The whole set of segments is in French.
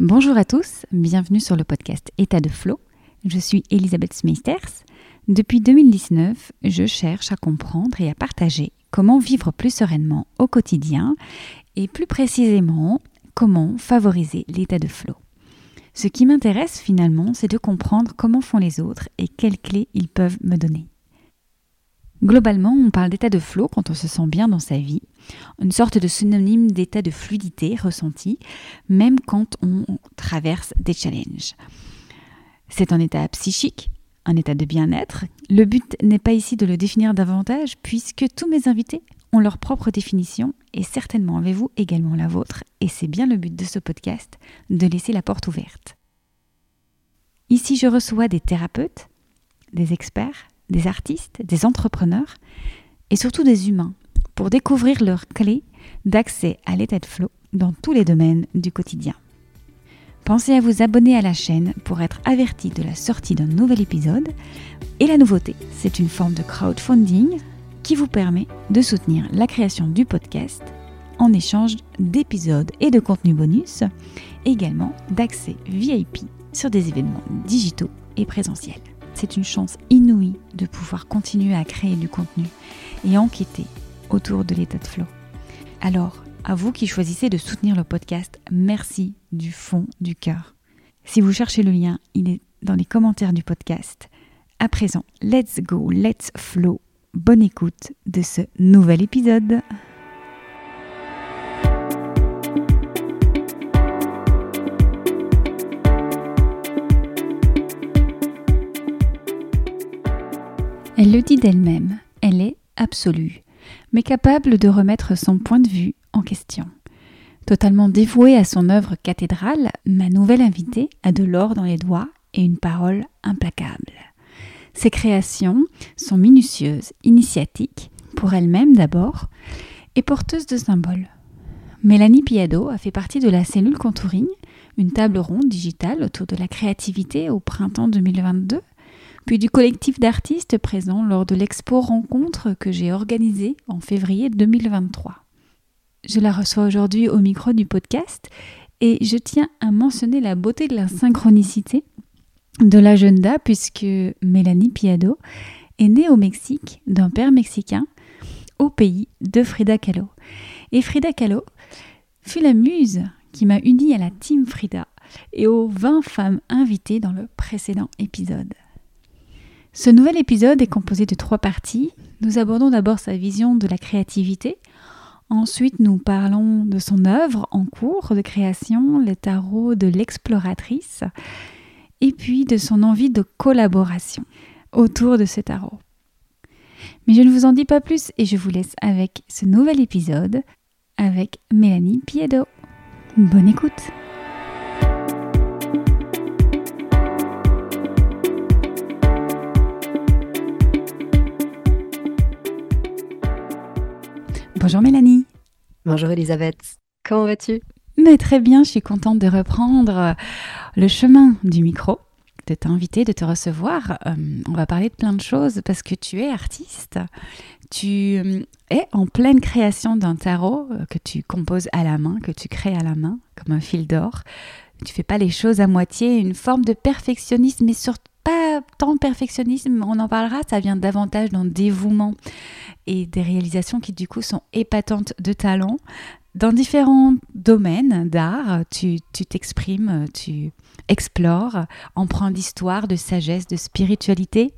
Bonjour à tous, bienvenue sur le podcast État de Flow. Je suis Elisabeth Smeisters. Depuis 2019, je cherche à comprendre et à partager comment vivre plus sereinement au quotidien et plus précisément comment favoriser l'état de flow. Ce qui m'intéresse finalement, c'est de comprendre comment font les autres et quelles clés ils peuvent me donner. Globalement, on parle d'état de flow quand on se sent bien dans sa vie, une sorte de synonyme d'état de fluidité ressenti, même quand on traverse des challenges. C'est un état psychique, un état de bien-être. Le but n'est pas ici de le définir davantage, puisque tous mes invités ont leur propre définition, et certainement avez-vous également la vôtre, et c'est bien le but de ce podcast, de laisser la porte ouverte. Ici, je reçois des thérapeutes, des experts, des artistes, des entrepreneurs et surtout des humains pour découvrir leurs clés d'accès à l'état de flow dans tous les domaines du quotidien. Pensez à vous abonner à la chaîne pour être averti de la sortie d'un nouvel épisode. Et la nouveauté, c'est une forme de crowdfunding qui vous permet de soutenir la création du podcast en échange d'épisodes et de contenus bonus, également d'accès VIP sur des événements digitaux et présentiels c'est une chance inouïe de pouvoir continuer à créer du contenu et enquêter autour de l'état de flow. Alors, à vous qui choisissez de soutenir le podcast, merci du fond du cœur. Si vous cherchez le lien, il est dans les commentaires du podcast. À présent, let's go, let's flow. Bonne écoute de ce nouvel épisode. Elle le dit d'elle-même, elle est absolue, mais capable de remettre son point de vue en question. Totalement dévouée à son œuvre cathédrale, ma nouvelle invitée a de l'or dans les doigts et une parole implacable. Ses créations sont minutieuses, initiatiques, pour elle-même d'abord, et porteuses de symboles. Mélanie Piado a fait partie de la cellule Contouring, une table ronde digitale autour de la créativité au printemps 2022 puis du collectif d'artistes présents lors de l'expo rencontre que j'ai organisée en février 2023. Je la reçois aujourd'hui au micro du podcast et je tiens à mentionner la beauté de la synchronicité de l'agenda puisque Mélanie Piado est née au Mexique d'un père mexicain au pays de Frida Kahlo. Et Frida Kahlo fut la muse qui m'a unie à la team Frida et aux 20 femmes invitées dans le précédent épisode. Ce nouvel épisode est composé de trois parties. Nous abordons d'abord sa vision de la créativité. Ensuite, nous parlons de son œuvre en cours de création, le tarot de l'exploratrice, et puis de son envie de collaboration autour de ce tarot. Mais je ne vous en dis pas plus et je vous laisse avec ce nouvel épisode avec Mélanie Piedo. Bonne écoute! Bonjour Mélanie. Bonjour Elisabeth. Comment vas-tu? Mais très bien, je suis contente de reprendre euh, le chemin du micro, de t'inviter, de te recevoir. Euh, on va parler de plein de choses parce que tu es artiste. Tu euh, es en pleine création d'un tarot que tu composes à la main, que tu crées à la main, comme un fil d'or. Tu fais pas les choses à moitié, une forme de perfectionnisme, mais surtout pas tant perfectionnisme, on en parlera, ça vient davantage d'un dévouement et des réalisations qui du coup sont épatantes de talent. Dans différents domaines d'art, tu t'exprimes, tu explores, empreint d'histoire, de sagesse, de spiritualité.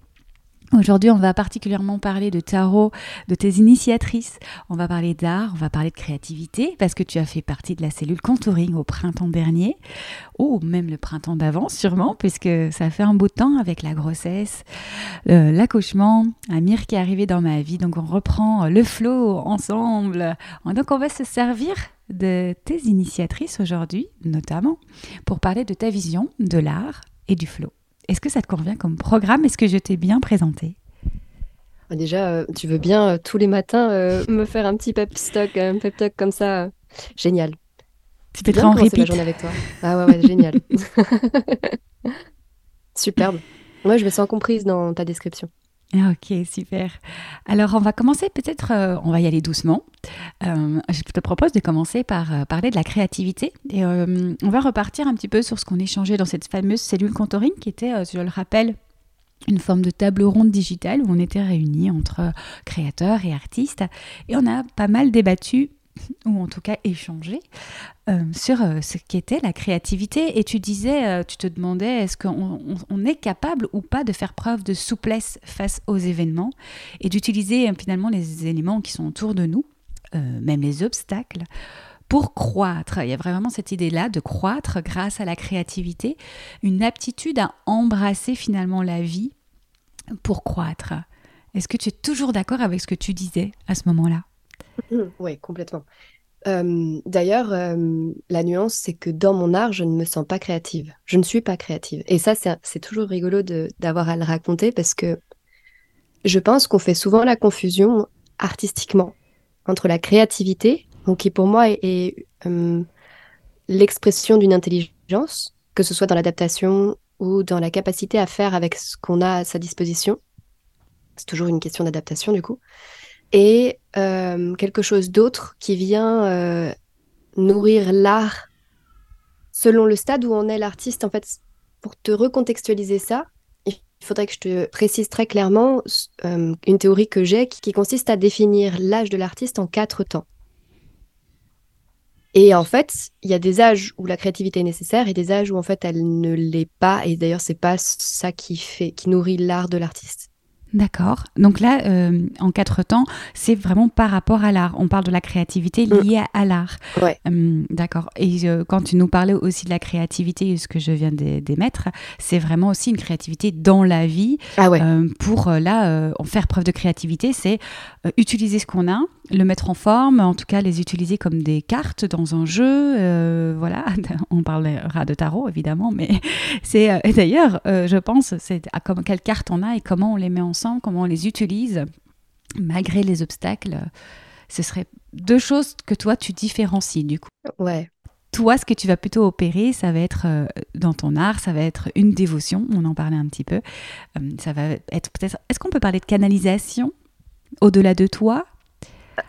Aujourd'hui, on va particulièrement parler de tarot, de tes initiatrices. On va parler d'art, on va parler de créativité, parce que tu as fait partie de la cellule contouring au printemps dernier, ou même le printemps d'avant, sûrement, puisque ça fait un bout de temps avec la grossesse, euh, l'accouchement, Amir qui est arrivé dans ma vie. Donc, on reprend le flow ensemble. Donc, on va se servir de tes initiatrices aujourd'hui, notamment, pour parler de ta vision de l'art et du flow. Est-ce que ça te convient comme programme? Est-ce que je t'ai bien présenté? Ah, Déjà, euh, tu veux bien euh, tous les matins euh, me faire un petit pep talk, un pep talk comme ça Génial. Tu peux en repeat. la journée avec toi? Ah ouais, ouais génial. Superbe. Moi, je me sens comprise dans ta description. Ah, ok, super. Alors, on va commencer peut-être, euh, on va y aller doucement. Euh, je te propose de commencer par euh, parler de la créativité. Et on va repartir un petit peu sur ce qu'on échangeait dans cette fameuse cellule contouring qui était, je le rappelle, une forme de table ronde digitale où on était réunis entre créateurs et artistes. Et on a pas mal débattu ou en tout cas échangé euh, sur euh, ce qu'était la créativité. Et tu disais, euh, tu te demandais, est-ce qu'on est capable ou pas de faire preuve de souplesse face aux événements et d'utiliser finalement les éléments qui sont autour de nous, même les obstacles, pour croître. Il y a vraiment cette idée-là de croître grâce à la créativité, une aptitude à embrasser finalement la vie pour croître. Est-ce que tu es toujours d'accord avec ce que tu disais à ce moment-là? Oui, complètement. D'ailleurs, la nuance, c'est que dans mon art, je ne me sens pas créative. Je ne suis pas créative. Et ça, c'est toujours rigolo d'avoir à le raconter parce que je pense qu'on fait souvent la confusion artistiquement entre la créativité, donc qui pour moi est, l'expression d'une intelligence, que ce soit dans l'adaptation ou dans la capacité à faire avec ce qu'on a à sa disposition. C'est toujours une question d'adaptation du coup et euh, quelque chose d'autre qui vient euh, nourrir l'art selon le stade où on est l'artiste. En fait, pour te recontextualiser ça, il faudrait que je te précise très clairement euh, une théorie que j'ai qui, consiste à définir l'âge de l'artiste en quatre temps. Et en fait, il y a des âges où la créativité est nécessaire et des âges où en fait elle ne l'est pas. Et d'ailleurs, c'est pas ça qui fait, qui nourrit l'art de l'artiste. D'accord. Donc là, euh, en quatre temps, c'est vraiment par rapport à l'art. On parle de la créativité mm. liée à, l'art. Ouais. Hum, d'accord. Et euh, quand tu nous parlais aussi de la créativité, ce que je viens d'émettre, c'est vraiment aussi une créativité dans la vie. Ah ouais. Euh, pour là, en faire preuve de créativité, c'est utiliser ce qu'on a, le mettre en forme, en tout cas les utiliser comme des cartes dans un jeu. voilà. On parlera de tarot évidemment, mais c'est d'ailleurs, je pense, c'est à comme quelles cartes on a et comment on les met ensemble comment on les utilise, malgré les obstacles. Ce serait deux choses que toi, tu différencies du coup. Ouais. Toi, ce que tu vas plutôt opérer, ça va être euh, dans ton art, ça va être une dévotion, on en parlait un petit peu. Euh, ça va être peut-être. Est-ce qu'on peut parler de canalisation au-delà de toi?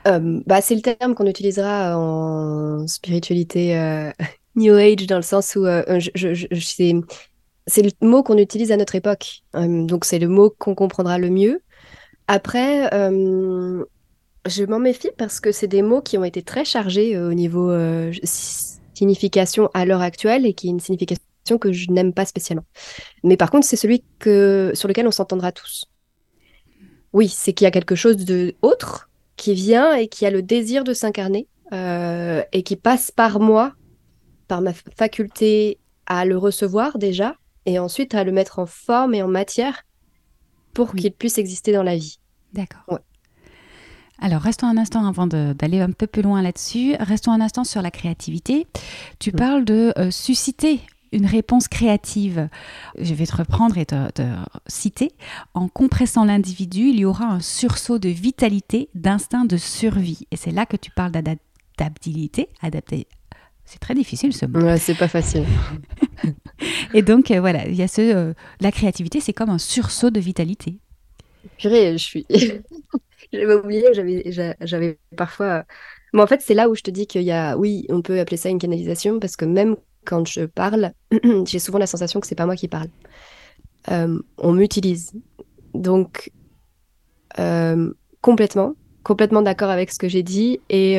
Euh, bah, C'est le terme qu'on utilisera en spiritualité New Age, dans le sens où je, je, c'est le mot qu'on utilise à notre époque. Euh, donc c'est le mot qu'on comprendra le mieux. Après, euh, je m'en méfie parce que c'est des mots qui ont été très chargés euh, au niveau signification à l'heure actuelle et qui est une signification que je n'aime pas spécialement. Mais par contre, c'est celui que, sur lequel on s'entendra tous. Oui, c'est qu'il y a quelque chose d'autre qui vient et qui a le désir de s'incarner et qui passe par moi, par ma faculté à le recevoir déjà, et ensuite à le mettre en forme et en matière pour qu'il puisse exister dans la vie. D'accord. Alors, restons un instant avant d'aller un peu plus loin là-dessus. Restons un instant sur la créativité. Tu parles de euh, susciter une réponse créative. Je vais te reprendre et te, te citer. En compressant l'individu, il y aura un sursaut de vitalité, d'instinct de survie. Et c'est là que tu parles d'adaptabilité, c'est très difficile ce mot. Ouais, c'est pas facile. et donc euh, voilà, il y a ce, euh, la créativité, c'est comme un sursaut de vitalité. Purée, je suis. j'avais oublié, j'avais, j'avais parfois. Mais en fait, c'est là où je te dis qu'il y a, oui, on peut appeler ça une canalisation parce que même quand je parle, j'ai souvent la sensation que c'est pas moi qui parle. Euh, on m'utilise. Donc, complètement, complètement d'accord avec ce que j'ai dit et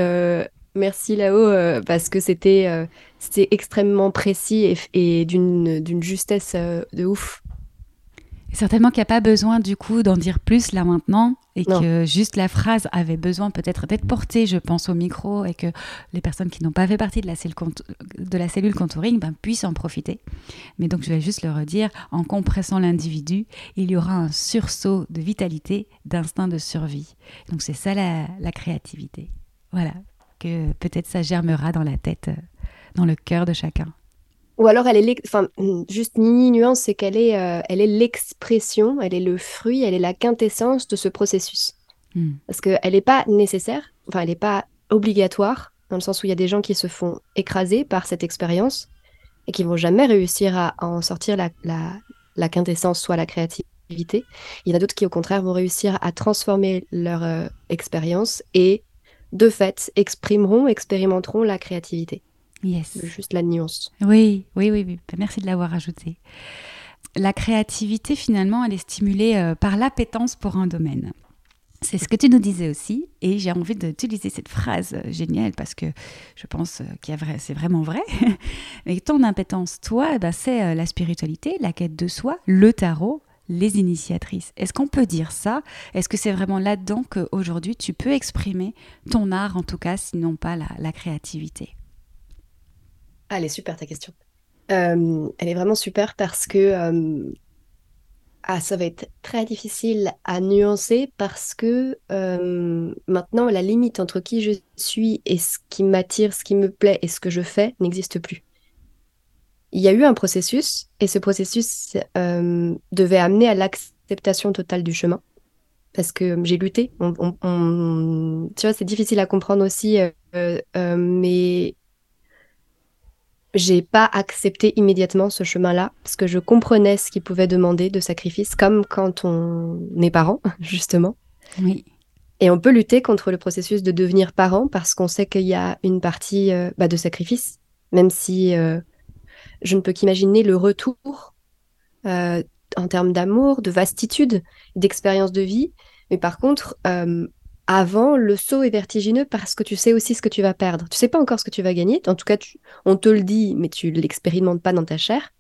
Merci là-haut euh, parce que c'était euh, c'était extrêmement précis et, d'une justesse euh, de ouf. Certainement qu'il n'y a pas besoin du coup d'en dire plus là maintenant et que juste la phrase avait besoin peut-être d'être portée, je pense, au micro et que les personnes qui n'ont pas fait partie de la cellule, de la cellule contouring ben, puissent en profiter. Mais donc je vais juste le redire, en compressant l'individu, il y aura un sursaut de vitalité, d'instinct de survie. Donc c'est ça la, la créativité. Voilà, que peut-être ça germera dans la tête, euh, dans le cœur de chacun. Ou alors elle est, enfin, juste ni nuance, c'est qu'elle est, euh, elle est l'expression, elle est le fruit, elle est la quintessence de ce processus. Hmm. Parce qu'elle n'est pas nécessaire, enfin, elle n'est pas obligatoire, dans le sens où il y a des gens qui se font écraser par cette expérience et qui vont jamais réussir à, en sortir la, la, la, quintessence, soit la créativité, Il y en a d'autres qui, au contraire, vont réussir à transformer leur euh, expérience et, de fait, exprimeront, expérimenteront la créativité. Yes. Juste la nuance. Oui, oui, oui. oui. Merci de l'avoir ajouté. La créativité, finalement, elle est stimulée euh, par l'appétence pour un domaine. C'est ce que tu nous disais aussi, et j'ai envie d'utiliser cette phrase euh, géniale parce que je pense que c'est vraiment vrai. Mais ton impétence, toi, ben, c'est la spiritualité, la quête de soi, le tarot, les initiatrices. Est-ce qu'on peut dire ça? Est-ce que c'est vraiment là-dedans qu'aujourd'hui tu peux exprimer ton art, en tout cas, sinon pas la, créativité? Ah, Elle est super ta question. Euh, elle est vraiment super parce que euh, ah, ça va être très difficile à nuancer parce que euh, maintenant la limite entre qui je suis et ce qui m'attire, ce qui me plaît et ce que je fais n'existe plus il y a eu un processus et ce processus euh, devait amener à l'acceptation totale du chemin parce que j'ai lutté. tu vois, c'est difficile à comprendre aussi, euh, euh, mais j'ai pas accepté immédiatement ce chemin-là parce que je comprenais ce qu'il pouvait demander de sacrifice, comme quand on est parent, justement. Oui. Et on peut lutter contre le processus de devenir parent parce qu'on sait qu'il y a une partie bah, de sacrifice, même si je ne peux qu'imaginer le retour euh, en termes d'amour, de vastitude, d'expérience de vie. Mais par contre, euh, avant, le saut est vertigineux parce que tu sais aussi ce que tu vas perdre. Tu sais pas encore ce que tu vas gagner. En tout cas, on te le dit, mais tu l'expérimentes pas dans ta chair.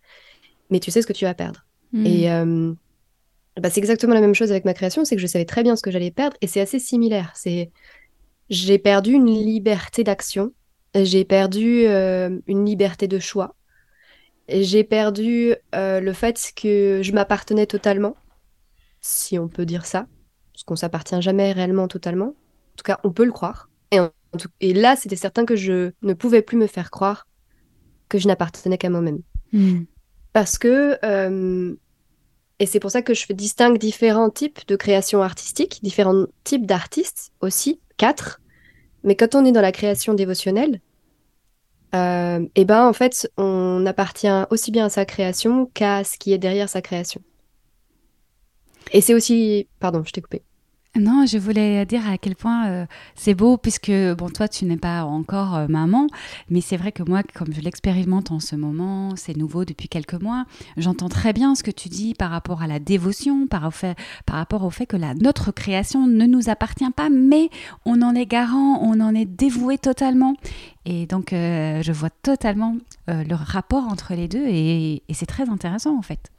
Mais tu sais ce que tu vas perdre. Hmm. Et euh, bah, c'est exactement la même chose avec ma création, c'est que je savais très bien ce que j'allais perdre et c'est assez similaire. C'est j'ai perdu une liberté d'action, j'ai perdu une liberté de choix, j'ai perdu euh, le fait que je m'appartenais totalement, si on peut dire ça, parce qu'on s'appartient jamais réellement totalement. En tout cas, on peut le croire. Et, là, c'était certain que je ne pouvais plus me faire croire que je n'appartenais qu'à moi-même. Hmm. Parce que, euh, et c'est pour ça que je distingue différents types de création artistique, différents types d'artistes aussi, quatre. Mais quand on est dans la création dévotionnelle, euh, et ben en fait, on appartient aussi bien à sa création qu'à ce qui est derrière sa création. Et c'est aussi, pardon, je t'ai coupé. Non, je voulais dire à quel point euh, c'est beau, puisque, bon, toi, tu n'es pas encore euh, maman, mais c'est vrai que moi, comme je l'expérimente en ce moment, c'est nouveau depuis quelques mois, j'entends très bien ce que tu dis par rapport à la dévotion, par, fait, par rapport au fait que la, notre création ne nous appartient pas, mais on en est garant, on en est dévoué totalement. Et donc, euh, je vois totalement le rapport entre les deux, et c'est très intéressant, en fait.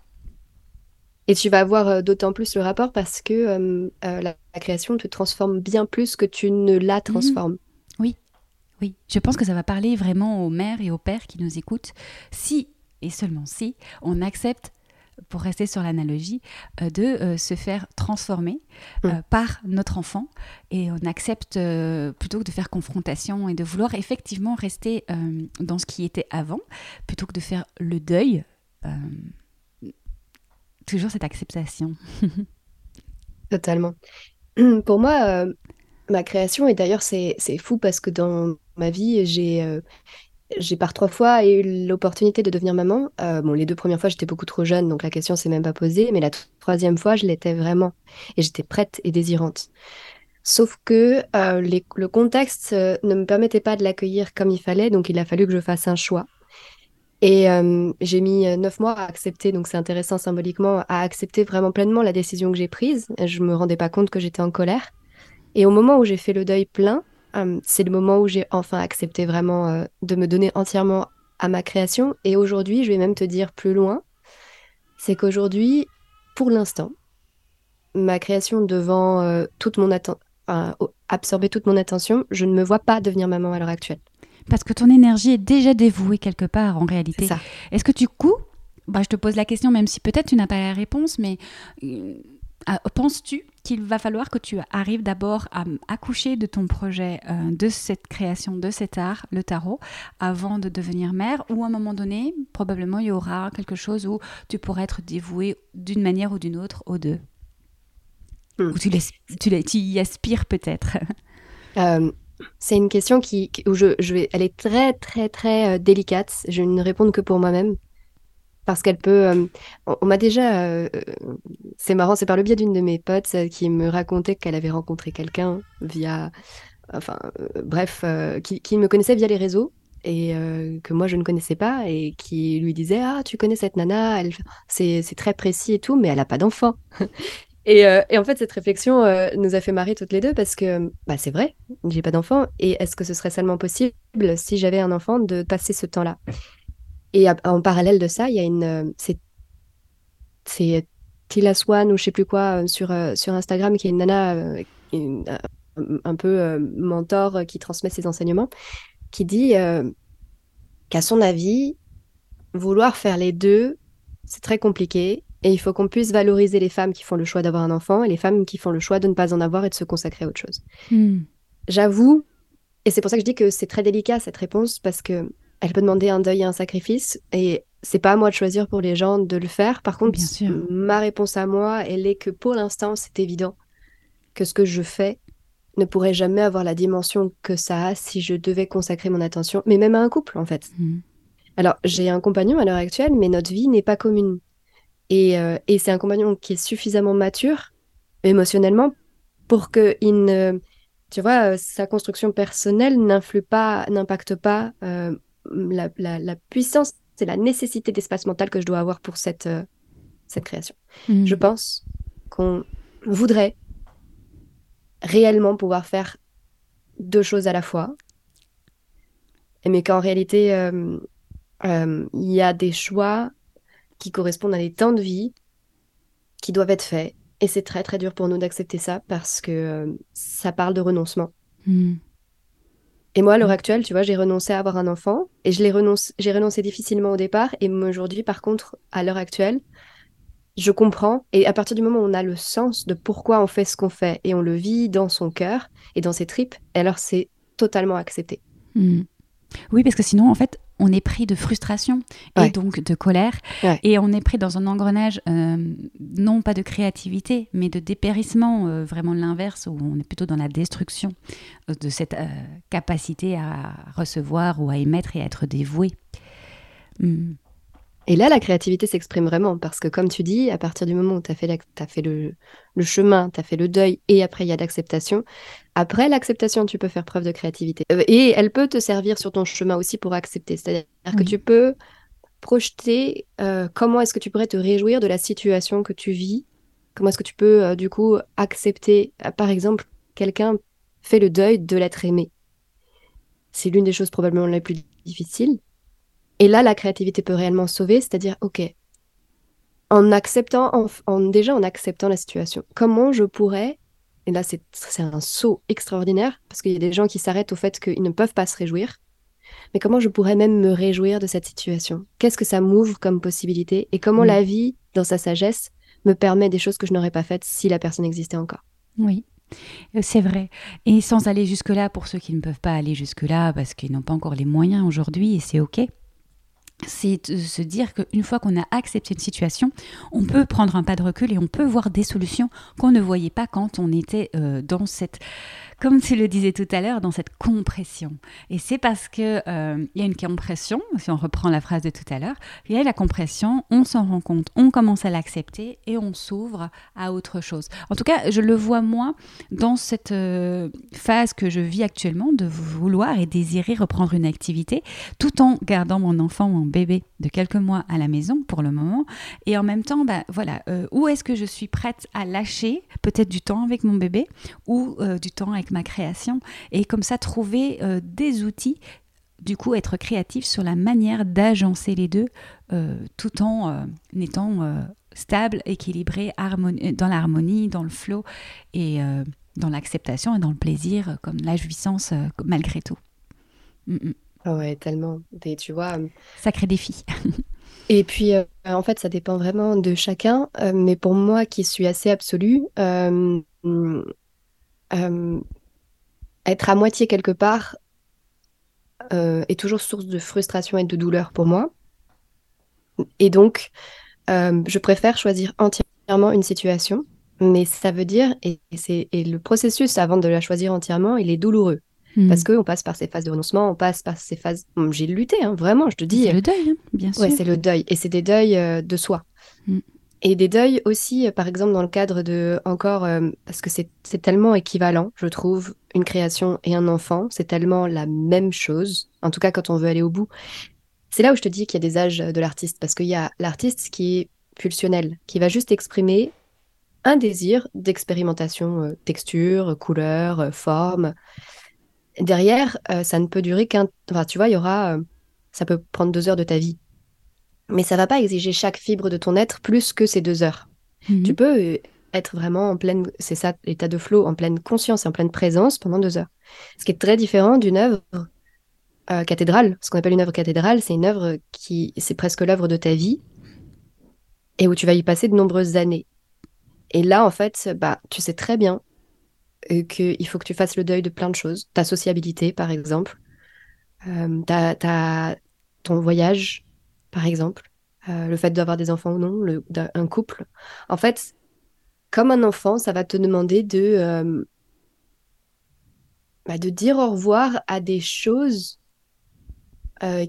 Et tu vas voir euh, d'autant plus le rapport parce que euh, euh, la, création te transforme bien plus que tu ne la mhm. transformes. Oui, oui. Je pense que ça va parler vraiment aux mères et aux pères qui nous écoutent. Si, et seulement si, on accepte pour rester sur l'analogie, de se faire transformer mm. par notre enfant et on accepte plutôt que de faire confrontation et de vouloir effectivement rester dans ce qui était avant, plutôt que de faire le deuil toujours cette acceptation. Totalement. Pour moi, euh, ma création, et d'ailleurs c'est fou parce que dans ma vie, j'ai euh, j'ai par trois fois eu l'opportunité de devenir maman. Euh, bon, les deux premières fois, j'étais beaucoup trop jeune, donc la question s'est même pas posée, mais la troisième fois, je l'étais vraiment. Et j'étais prête et désirante. Sauf que le contexte ne me permettait pas de l'accueillir comme il fallait, donc il a fallu que je fasse un choix. Et euh, j'ai mis euh, neuf mois à accepter, donc c'est intéressant symboliquement, à accepter vraiment pleinement la décision que j'ai prise. Je me rendais pas compte que j'étais en colère. Et au moment où j'ai fait le deuil plein, euh, c'est le moment où j'ai enfin accepté vraiment de me donner entièrement à ma création. Et aujourd'hui, je vais même te dire plus loin, c'est qu'aujourd'hui, pour l'instant, ma création devant toute mon attention, absorber toute mon attention, je ne me vois pas devenir maman à l'heure actuelle. Parce que ton énergie est déjà dévouée quelque part en réalité. Est-ce que du coup, bah, je te pose la question, même si peut-être tu n'as pas la réponse, mais euh, penses-tu qu'il va falloir que tu arrives d'abord à accoucher de ton projet, euh, de cette création, de cet art, le tarot, avant de devenir mère, ou à un moment donné, probablement il y aura quelque chose où tu pourrais être dévouée d'une manière ou d'une autre aux deux? Hmm. Ou tu, tu, tu, y aspires peut-être? Euh, c'est une question qui, où je, je, vais, elle est très, très, très euh, délicate. Je ne réponds que pour moi-même. parce qu'elle peut. on, m'a déjà. c'est marrant, c'est par le biais d'une de mes potes qui me racontait qu'elle avait rencontré quelqu'un via. Enfin, bref, qui, me connaissait via les réseaux et que moi je ne connaissais pas et qui lui disait Ah, tu connais cette nana, c'est très précis et tout, mais elle n'a pas d'enfant. Euh, et, en fait, cette réflexion euh, nous a fait marrer toutes les deux parce que bah, c'est vrai, j'ai pas d'enfant. Et est-ce que ce serait seulement possible si j'avais un enfant de passer ce temps-là? Et en parallèle de ça, il y a une. Euh, c'est Tila Swan ou je sais plus quoi sur, sur Instagram qui est une nana un peu mentor qui transmet ses enseignements, qui dit qu'à son avis, vouloir faire les deux, c'est très compliqué et il faut qu'on puisse valoriser les femmes qui font le choix d'avoir un enfant et les femmes qui font le choix de ne pas en avoir et de se consacrer à autre chose. Hmm. J'avoue, et c'est pour ça que je dis que c'est très délicat cette réponse parce que elle peut demander un deuil et un sacrifice et c'est pas à moi de choisir pour les gens de le faire. Par contre, ma réponse à moi, elle est que pour l'instant, c'est évident que ce que je fais ne pourrait jamais avoir la dimension que ça a si je devais consacrer mon attention, mais même à un couple en fait. Hmm. Alors, j'ai un compagnon à l'heure actuelle, mais notre vie n'est pas commune. Euh, et, c'est un compagnon qui est suffisamment mature émotionnellement pour que il ne, tu vois, euh, sa construction personnelle n'influe pas, n'impacte pas euh, la, puissance c'est la nécessité d'espace mental que je dois avoir pour cette, cette création. Mmh. Je pense qu'on voudrait réellement pouvoir faire deux choses à la fois, mais qu'en réalité, il y a des choix qui correspondent à des temps de vie qui doivent être faits. Et c'est très très dur pour nous d'accepter ça parce que euh, ça parle de renoncement. Hmm. Et moi, à l'heure actuelle, tu vois, j'ai renoncé à avoir un enfant et je l'ai renonce... j'ai renoncé difficilement au départ. Et aujourd'hui, par contre, à l'heure actuelle, je comprends. Et à partir du moment où on a le sens de pourquoi on fait ce qu'on fait et on le vit dans son cœur et dans ses tripes, alors c'est totalement accepté. Hmm. Oui, parce que sinon, en fait, on est pris de frustration et donc de colère. Et on est pris dans un engrenage, euh, non pas de créativité, mais de dépérissement, euh, vraiment l'inverse, où on est plutôt dans la destruction euh, de cette capacité à recevoir ou à émettre et à être dévoué. Hmm. Et là, la créativité s'exprime vraiment parce que, comme tu dis, à partir du moment où tu as fait, as fait le, chemin, tu as fait le deuil et après il y a l'acceptation, après l'acceptation, tu peux faire preuve de créativité. Euh, et elle peut te servir sur ton chemin aussi pour accepter. C'est-à-dire que tu peux projeter euh, comment est-ce que tu pourrais te réjouir de la situation que tu vis, comment est-ce que tu peux euh, du coup accepter, par exemple, quelqu'un fait le deuil de l'être aimé. C'est l'une des choses probablement les plus difficiles. Et là, la créativité peut réellement sauver, c'est-à-dire, OK, en acceptant, en, déjà en acceptant la situation, comment je pourrais, et là c'est un saut extraordinaire, parce qu'il y a des gens qui s'arrêtent au fait qu'ils ne peuvent pas se réjouir, mais comment je pourrais même me réjouir de cette situation? Qu'est-ce que ça m'ouvre comme possibilité? Et comment mm. la vie, dans sa sagesse, me permet des choses que je n'aurais pas faites si la personne existait encore? Oui. Euh, c'est vrai. Et sans aller jusque-là, pour ceux qui ne peuvent pas aller jusque-là, parce qu'ils n'ont pas encore les moyens aujourd'hui, et c'est OK, c'est de se dire qu'une fois qu'on a accepté une situation, on peut prendre un pas de recul et on peut voir des solutions qu'on ne voyait pas quand on était euh, dans cette comme tu le disais tout à l'heure, dans cette compression. Et c'est parce qu'il euh, y a une compression, si on reprend la phrase de tout à l'heure, il y a la compression, on s'en rend compte, on commence à l'accepter et on s'ouvre à autre chose. En tout cas, je le vois moi dans cette euh, phase que je vis actuellement de vouloir et désirer reprendre une activité tout en gardant mon enfant, mon bébé de quelques mois à la maison pour le moment. Et en même temps, bah, voilà, euh, où est-ce que je suis prête à lâcher peut-être du temps avec mon bébé ou du temps avec ma création et comme ça trouver euh, des outils du coup être créatif sur la manière d'agencer les deux euh, tout en euh, étant stable, équilibré, dans l'harmonie, dans le flow et dans l'acceptation et dans le plaisir, comme la jouissance malgré tout. Mm, mm. Ah ouais, tellement. Et tu vois. Sacré défi. et puis, en fait, ça dépend vraiment de chacun. mais pour moi, qui suis assez absolue, être à moitié quelque part euh, est toujours source de frustration et de douleur pour moi. Et donc, euh, je préfère choisir entièrement une situation, mais ça veut dire, et, c'est, le processus avant de la choisir entièrement, il est douloureux. Hmm. Parce qu'on passe par ces phases de renoncement, on passe par ces phases. J'ai lutté, hein, vraiment, je te dis. C'est le deuil, hein, bien sûr. Ouais, c'est le deuil. Et c'est des deuils euh, de soi. Hmm. Et des deuils aussi, euh, par exemple, dans le cadre de. Encore, euh, parce que c'est tellement équivalent, je trouve, une création et un enfant. C'est tellement la même chose. En tout cas, quand on veut aller au bout. C'est là où je te dis qu'il y a des âges de l'artiste. Parce qu'il y a l'artiste qui est pulsionnel, qui va juste exprimer un désir d'expérimentation, texture, couleur, forme derrière, euh, ça ne peut durer qu'un. Enfin, tu vois, il y aura. Euh, ça peut prendre deux heures de ta vie. Mais ça va pas exiger chaque fibre de ton être plus que ces deux heures. Mhm. Tu peux euh, être vraiment en pleine. C'est ça, l'état de flow, en pleine conscience et en pleine présence pendant deux heures. Ce qui est très différent d'une œuvre cathédrale. Ce qu'on appelle une œuvre cathédrale, c'est une œuvre qui. C'est presque l'œuvre de ta vie et où tu vas y passer de nombreuses années. Et là, en fait, bah, tu sais très bien qu'il faut que tu fasses le deuil de plein de choses. Ta sociabilité, par exemple. Euh, ta, ton voyage, par exemple. Euh, le fait d'avoir des enfants ou non, le, un couple. En fait, comme un enfant, ça va te demander de, euh, bah, de dire au revoir à des choses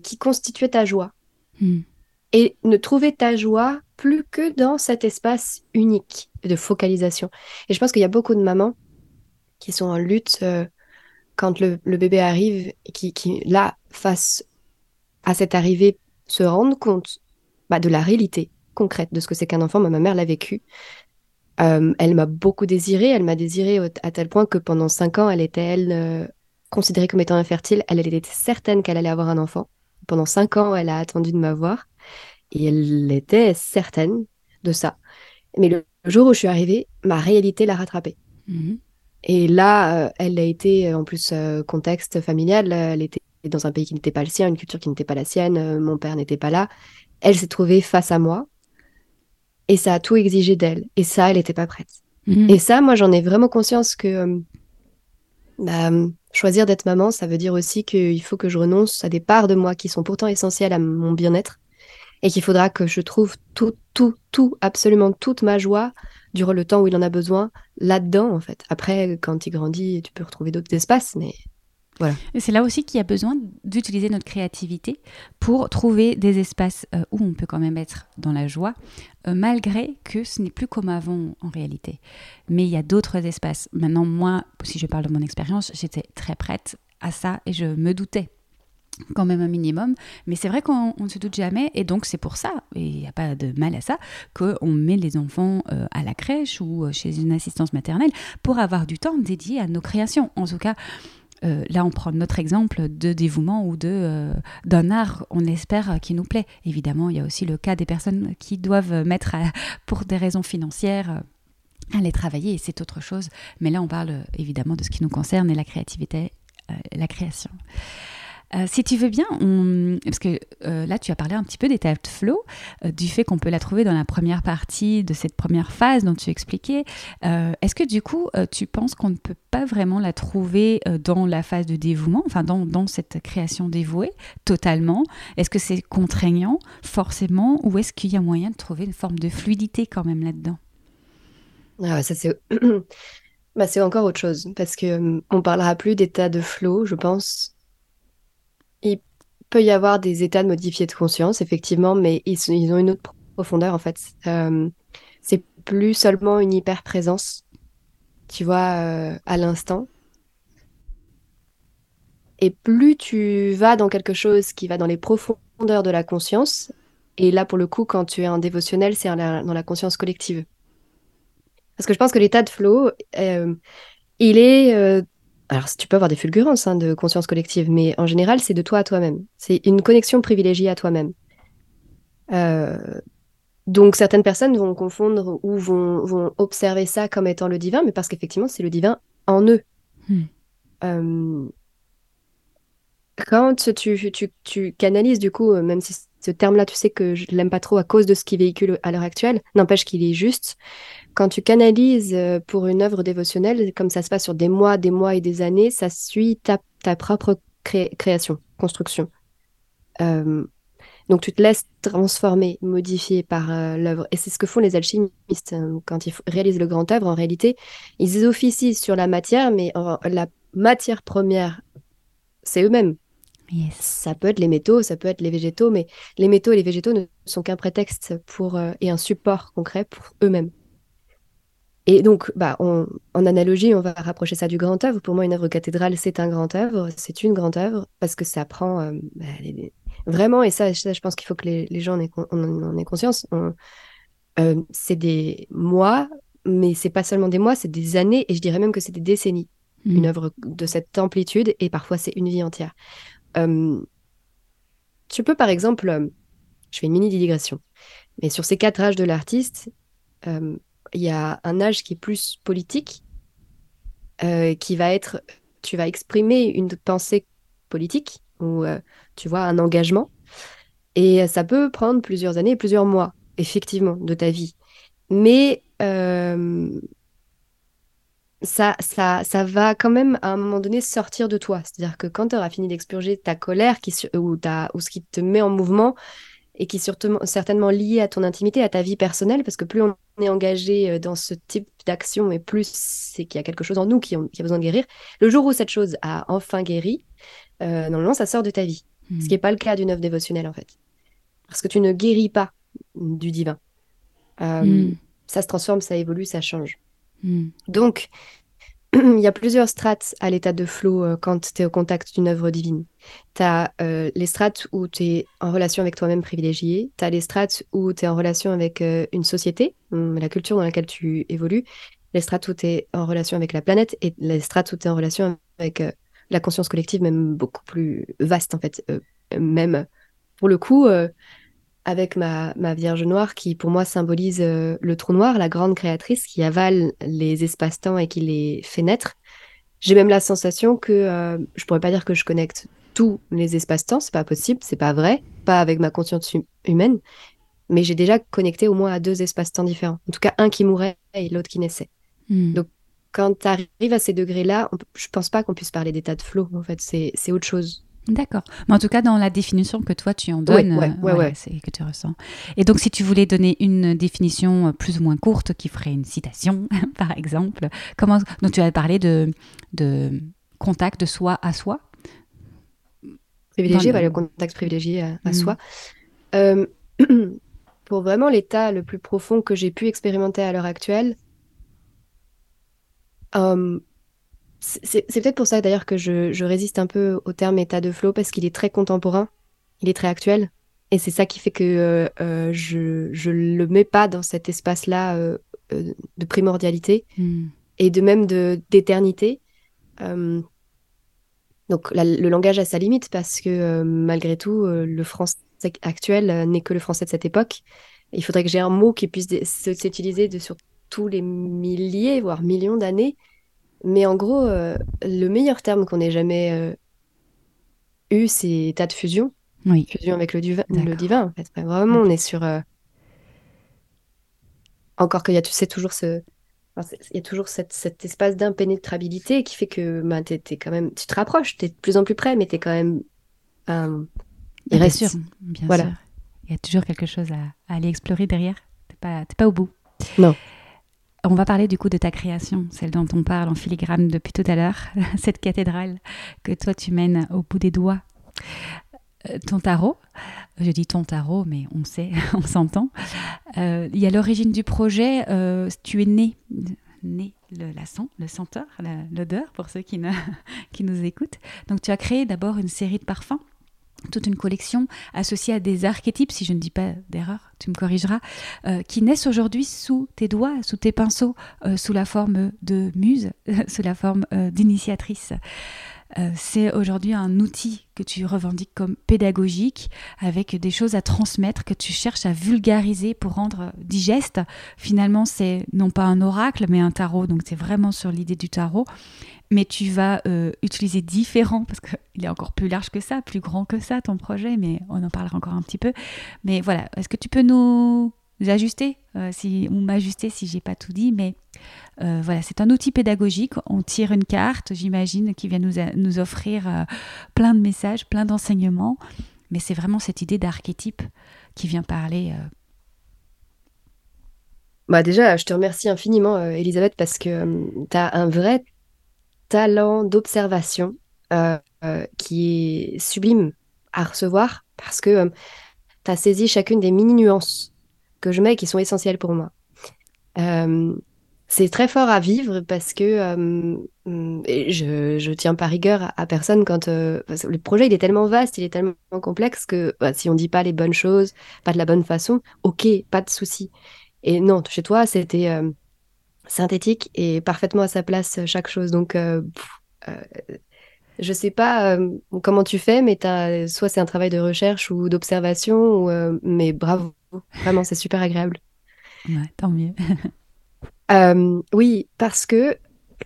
qui constituaient ta joie. Hmm. Et ne trouver ta joie plus que dans cet espace unique de focalisation. Et je pense qu'il y a beaucoup de mamans qui sont en lutte euh, quand le, bébé arrive et qui, qui, là, face à cette arrivée, se rendent compte bah, de la réalité concrète de ce que c'est qu'un enfant. ma mère l'a vécu. Euh, elle m'a beaucoup désiré. Elle m'a désiré à tel point que pendant cinq ans, elle était, elle, euh, considérée comme étant infertile. Elle, elle était certaine qu'elle allait avoir un enfant. Pendant cinq ans, elle a attendu de m'avoir. Et elle était certaine de ça. Mais le jour où je suis arrivée, ma réalité l'a rattrapée. Mhm. Et là, euh, elle a été, en plus, euh, contexte familial, elle était dans un pays qui n'était pas le sien, une culture qui n'était pas la sienne, mon père n'était pas là. Elle s'est trouvée face à moi et ça a tout exigé d'elle. Et ça, elle n'était pas prête. Mhm. Et ça, moi, j'en ai vraiment conscience que bah, choisir d'être maman, ça veut dire aussi qu'il faut que je renonce à des parts de moi qui sont pourtant essentielles à mon bien-être et qu'il faudra que je trouve tout, tout, tout, absolument toute ma joie durant le temps où il en a besoin là-dedans, en fait. Après, quand il grandit, tu peux retrouver d'autres espaces, mais voilà. C'est là aussi qu'il y a besoin d'utiliser notre créativité pour trouver des espaces euh, où on peut quand même être dans la joie, euh, malgré que ce n'est plus comme avant en réalité. Mais il y a d'autres espaces. Maintenant, moi, si je parle de mon expérience, j'étais très prête à ça et je me doutais quand même un minimum. Mais c'est vrai qu'on ne se doute jamais. Et donc, c'est pour ça, et il n'y a pas de mal à ça, qu'on met les enfants euh, à la crèche ou chez une assistance maternelle pour avoir du temps dédié à nos créations. En tout cas, euh, là, on prend notre exemple de dévouement ou de d'un art, on espère, qui nous plaît. Évidemment, il y a aussi le cas des personnes qui doivent mettre, pour des raisons financières, aller travailler, et c'est autre chose. Mais là, on parle évidemment de ce qui nous concerne et la créativité, la création. Euh, si tu veux bien, parce que euh, là tu as parlé un petit peu d'état de flow, euh, du fait qu'on peut la trouver dans la première partie de cette première phase dont tu expliquais. Est-ce que du coup tu penses qu'on ne peut pas vraiment la trouver dans la phase de dévouement, enfin dans, dans cette création dévouée totalement? Est-ce que c'est contraignant forcément ou est-ce qu'il y a moyen de trouver une forme de fluidité quand même là-dedans? Ah, ça c'est bah, c'est encore autre chose parce que on parlera plus d'état de flow, je pense, il peut y avoir des états de modifiés de conscience, effectivement, mais ils, ont une autre profondeur, en fait. Euh, c'est plus seulement une hyper-présence, tu vois, euh, à l'instant. Et plus tu vas dans quelque chose qui va dans les profondeurs de la conscience, et là, pour le coup, quand tu es un dévotionnel, c'est dans la conscience collective. Parce que je pense que l'état de flow, euh, il est alors, tu peux avoir des fulgurances hein, de conscience collective, mais en général, c'est de toi à toi-même. C'est une connexion privilégiée à toi-même. Euh, donc, certaines personnes vont confondre ou vont, observer ça comme étant le divin, mais parce qu'effectivement, c'est le divin en eux. Hmm. Euh, quand tu, tu, canalises, du coup, euh, même si ce terme-là, tu sais que je l'aime pas trop à cause de ce qu'il véhicule à l'heure actuelle, n'empêche qu'il est juste. Quand tu canalises euh, pour une œuvre dévotionnelle, comme ça se passe sur des mois, des mois et des années, ça suit ta, ta propre création, construction. Euh, donc tu te laisses transformer, modifier par euh, l'œuvre. Et c'est ce que font les alchimistes quand ils réalisent le grand œuvre. En réalité, ils officient sur la matière, mais la matière première c'est eux-mêmes. Yes. Ça peut être les métaux, ça peut être les végétaux, mais les métaux et les végétaux ne sont qu'un prétexte pour, euh, et un support concret pour eux-mêmes. Et donc, bah, en analogie, on va rapprocher ça du grand œuvre. Pour moi, une œuvre cathédrale, c'est un grand œuvre, c'est une grande œuvre, parce que ça prend euh, bah, vraiment, et ça, je pense qu'il faut que les, gens en aient, conscience, euh, c'est des mois, mais c'est pas seulement des mois, c'est des années, et je dirais même que c'est des décennies. Mmh. Une œuvre de cette amplitude, et parfois c'est une vie entière. Euh, tu peux, par exemple, je fais une mini digression, mais sur ces quatre âges de l'artiste, il y a un âge qui est plus politique, euh, qui va être, tu vas exprimer une pensée politique ou euh, tu vois un engagement, et ça peut prendre plusieurs années, plusieurs mois, effectivement, de ta vie. Mais euh, ça, ça, ça va quand même à un moment donné sortir de toi. C'est-à-dire que quand tu auras fini d'expurger ta colère qui, ou, ta, ou ce qui te met en mouvement, et qui est certainement lié à ton intimité, à ta vie personnelle, parce que plus on est engagé euh, dans ce type d'action, et plus c'est qu'il y a quelque chose en nous qui, a besoin de guérir. Le jour où cette chose a enfin guéri, euh, normalement, ça sort de ta vie. Ce qui n'est hmm. pas le cas d'une œuvre dévotionnelle, en fait. Parce que tu ne guéris pas du divin. Euh, hmm. Ça se transforme, ça évolue, ça change. Hmm. Donc, il y a plusieurs strates à l'état de flow euh, quand tu es au contact d'une œuvre divine. Tu as euh, les strates où tu es en relation avec toi-même privilégié, tu as les strates où tu es en relation avec euh, une société, hum, la culture dans laquelle tu évolues, les strates où tu es en relation avec la planète et les strates où tu es en relation avec la conscience collective, même beaucoup plus vaste en fait. même pour le coup, avec ma, Vierge Noire qui pour moi symbolise euh, le trou noir, la grande créatrice qui avale les espaces-temps et qui les fait naître. J'ai même la sensation que euh, je pourrais pas dire que je connecte tous les espaces-temps, c'est pas possible, c'est pas vrai, pas avec ma conscience humaine, mais j'ai déjà connecté au moins à deux espaces-temps différents. En tout cas, un qui mourait et l'autre qui naissait. Hmm. Donc quand tu arrives à ces degrés-là, je pense pas qu'on puisse parler d'état de flow. En fait, c'est autre chose. D'accord. Mais en tout cas, dans la définition que toi tu en donnes, euh, c'est que tu ressens. Et donc, si tu voulais donner une définition euh, plus ou moins courte, qui ferait une citation, par exemple, comment Donc, tu as parlé de, de contact de soi à soi? Privilégié, le... contact privilégié à, mm. soi. Euh, pour vraiment l'état le plus profond que j'ai pu expérimenter à l'heure actuelle, c'est peut-être pour ça d'ailleurs que je, résiste un peu au terme état de flow parce qu'il est très contemporain, il est très actuel. Et c'est ça qui fait que euh, euh, je ne le mets pas dans cet espace-là euh, de primordialité hmm. et de même d'éternité. donc le langage a sa limite parce que malgré tout, le français actuel n'est que le français de cette époque. Il faudrait que j'ai un mot qui puisse s'utiliser sur tous les milliers, voire millions d'années mais en gros, euh, le meilleur terme qu'on ait jamais euh, eu, c'est état de fusion. Oui. Fusion avec le, le divin, en fait. Vraiment, on est sur. Euh, encore qu'il y a, tu sais, toujours ce. il y a toujours cette, cet espace d'impénétrabilité qui fait que bah, quand même, tu te rapproches, tu es de plus en plus près, mais tu es quand même. il bien reste... sûr, bien voilà. sûr. Il y a toujours quelque chose à, aller explorer derrière. Tu n'es pas, pas au bout. Non. On va parler du coup de ta création, celle dont on parle en filigrane depuis tout à l'heure, cette cathédrale que toi tu mènes au bout des doigts. Euh, ton tarot, je dis ton tarot, mais on sait, on s'entend. Euh, il y a l'origine du projet, euh, tu es né, né le, la le senteur, l'odeur pour ceux qui, ne, qui nous écoutent. Donc tu as créé d'abord une série de parfums toute une collection associée à des archétypes, si je ne dis pas d'erreur, tu me corrigeras, euh, qui naissent aujourd'hui sous tes doigts, sous tes pinceaux, euh, sous la forme de muse, sous la forme euh, d'initiatrice. C'est aujourd'hui un outil que tu revendiques comme pédagogique, avec des choses à transmettre, que tu cherches à vulgariser pour rendre digeste. Finalement, c'est non pas un oracle, mais un tarot, donc c'est vraiment sur l'idée du tarot mais tu vas euh, utiliser différents, parce qu'il est encore plus large que ça, plus grand que ça, ton projet, mais on en parlera encore un petit peu. Mais voilà, est-ce que tu peux nous ajuster euh, si, ou m'ajuster si j'ai pas tout dit, mais euh, voilà, c'est un outil pédagogique. On tire une carte, j'imagine, qui vient nous, offrir plein de messages, plein d'enseignements, mais c'est vraiment cette idée d'archétype qui vient parler. Bah déjà, je te remercie infiniment, Elisabeth, parce que tu as un vrai talent d'observation qui est sublime à recevoir parce que tu as saisi chacune des mini nuances que je mets et qui sont essentielles pour moi. C'est très fort à vivre parce que mm, je, tiens pas rigueur à, personne quand le projet il est tellement vaste, il est tellement complexe que bah, si on dit pas les bonnes choses, pas de la bonne façon, ok, pas de souci. Et non, chez toi, c'était euh, synthétique et parfaitement à sa place euh, chaque chose. Donc, euh, je sais pas comment tu fais, mais as, soit c'est un travail de recherche ou d'observation, mais bravo, vraiment, c'est super agréable. Ouais, tant mieux. oui, parce que,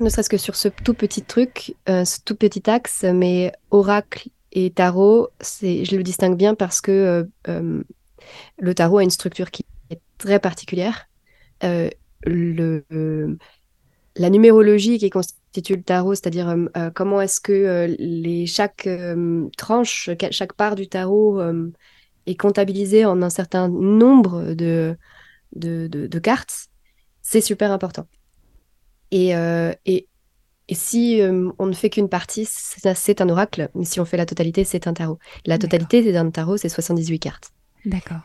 ne serait-ce que sur ce tout petit truc, ce tout petit axe, mais oracle et tarot, je le distingue bien parce que le tarot a une structure qui très particulière. Euh, la numérologie qui constitue le tarot, c'est-à-dire euh, euh, comment est-ce que chaque tranche, chaque part du tarot est comptabilisée en un certain nombre de, cartes, c'est super important. Et, et, et si on ne fait qu'une partie, c'est un oracle, mais si on fait la totalité, c'est un tarot. La totalité d'un tarot, c'est 78 cartes. D'accord.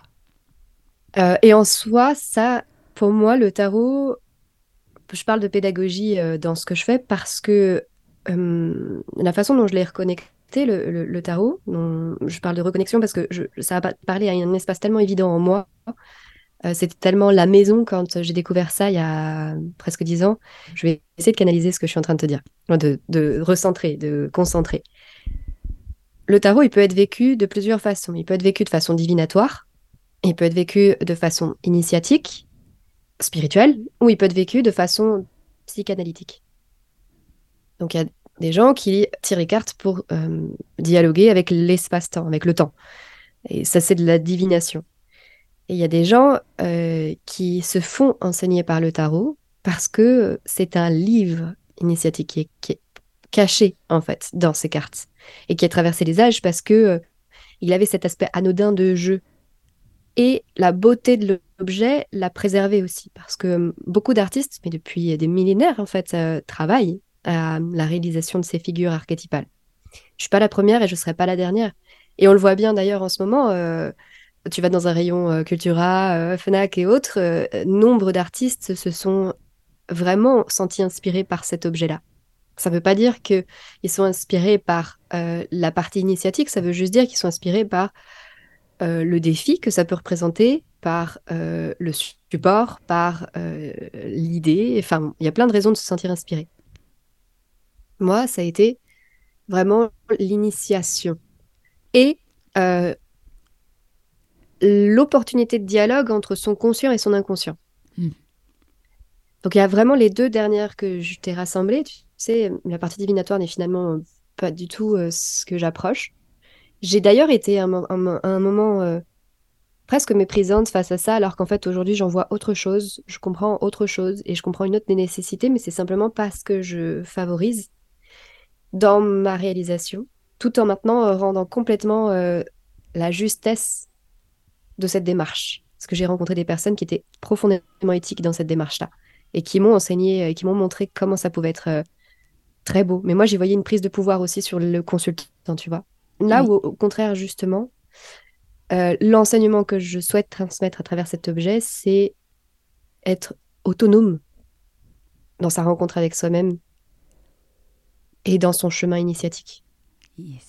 Euh, et en soi, ça, pour moi, le tarot, je parle de pédagogie euh, dans ce que je fais parce que euh, la façon dont je l'ai reconnecté, le, tarot, dont je parle de reconnexion parce que je, ça a parlé à un espace tellement évident en moi. C'était tellement la maison quand j'ai découvert ça il y a presque dix ans. Je vais essayer de canaliser ce que je suis en train de te dire, de, de recentrer, de concentrer. Le tarot, il peut être vécu de plusieurs façons. Il peut être vécu de façon divinatoire, il peut être vécu de façon initiatique, spirituelle, ou il peut être vécu de façon psychanalytique. Donc il y a des gens qui tirent les cartes pour euh, dialoguer avec l'espace-temps, avec le temps. Et ça, c'est de la divination. Et il y a des gens euh, qui se font enseigner par le tarot parce que c'est un livre initiatique qui est, caché, en fait, dans ces cartes. Et qui a traversé les âges parce que euh, il avait cet aspect anodin de jeu et la beauté de l'objet l'a préservé aussi, parce que hum, beaucoup d'artistes, mais depuis des millénaires en fait, euh, travaillent à la réalisation de ces figures archétypales. Je suis pas la première et je serai pas la dernière. Et on le voit bien d'ailleurs en ce moment. Euh, tu vas dans un rayon euh, Cultura, Fnac et autres, nombre d'artistes se sont vraiment sentis inspirés par cet objet-là. Ça ne veut pas dire qu'ils sont inspirés par la partie initiatique, ça veut juste dire qu'ils sont inspirés par euh, le défi que ça peut représenter, par euh, le support, par euh, l'idée. Enfin, il y a plein de raisons de se sentir inspiré. Moi, ça a été vraiment l'initiation et l'opportunité de dialogue entre son conscient et son inconscient. Hmm. Donc il y a vraiment les deux dernières que je t'ai rassemblées. Tu sais, la partie divinatoire n'est finalement pas du tout ce que j'approche. J'ai d'ailleurs été à un, moment euh, presque méprisante face à ça, alors qu'en fait aujourd'hui j'en vois autre chose, je comprends autre chose et je comprends une autre nécessité, mais c'est simplement parce que je favorise dans ma réalisation, tout en maintenant euh, rendant complètement euh, la justesse de cette démarche. Parce que j'ai rencontré des personnes qui étaient profondément éthiques dans cette démarche-là et qui m'ont enseigné et qui m'ont montré comment ça pouvait être très beau. Mais moi, j'y voyais une prise de pouvoir aussi sur le consultant, tu vois. Là où, au contraire, justement, euh, l'enseignement que je souhaite transmettre à travers cet objet, c'est être autonome dans sa rencontre avec soi-même et dans son chemin initiatique. Yes.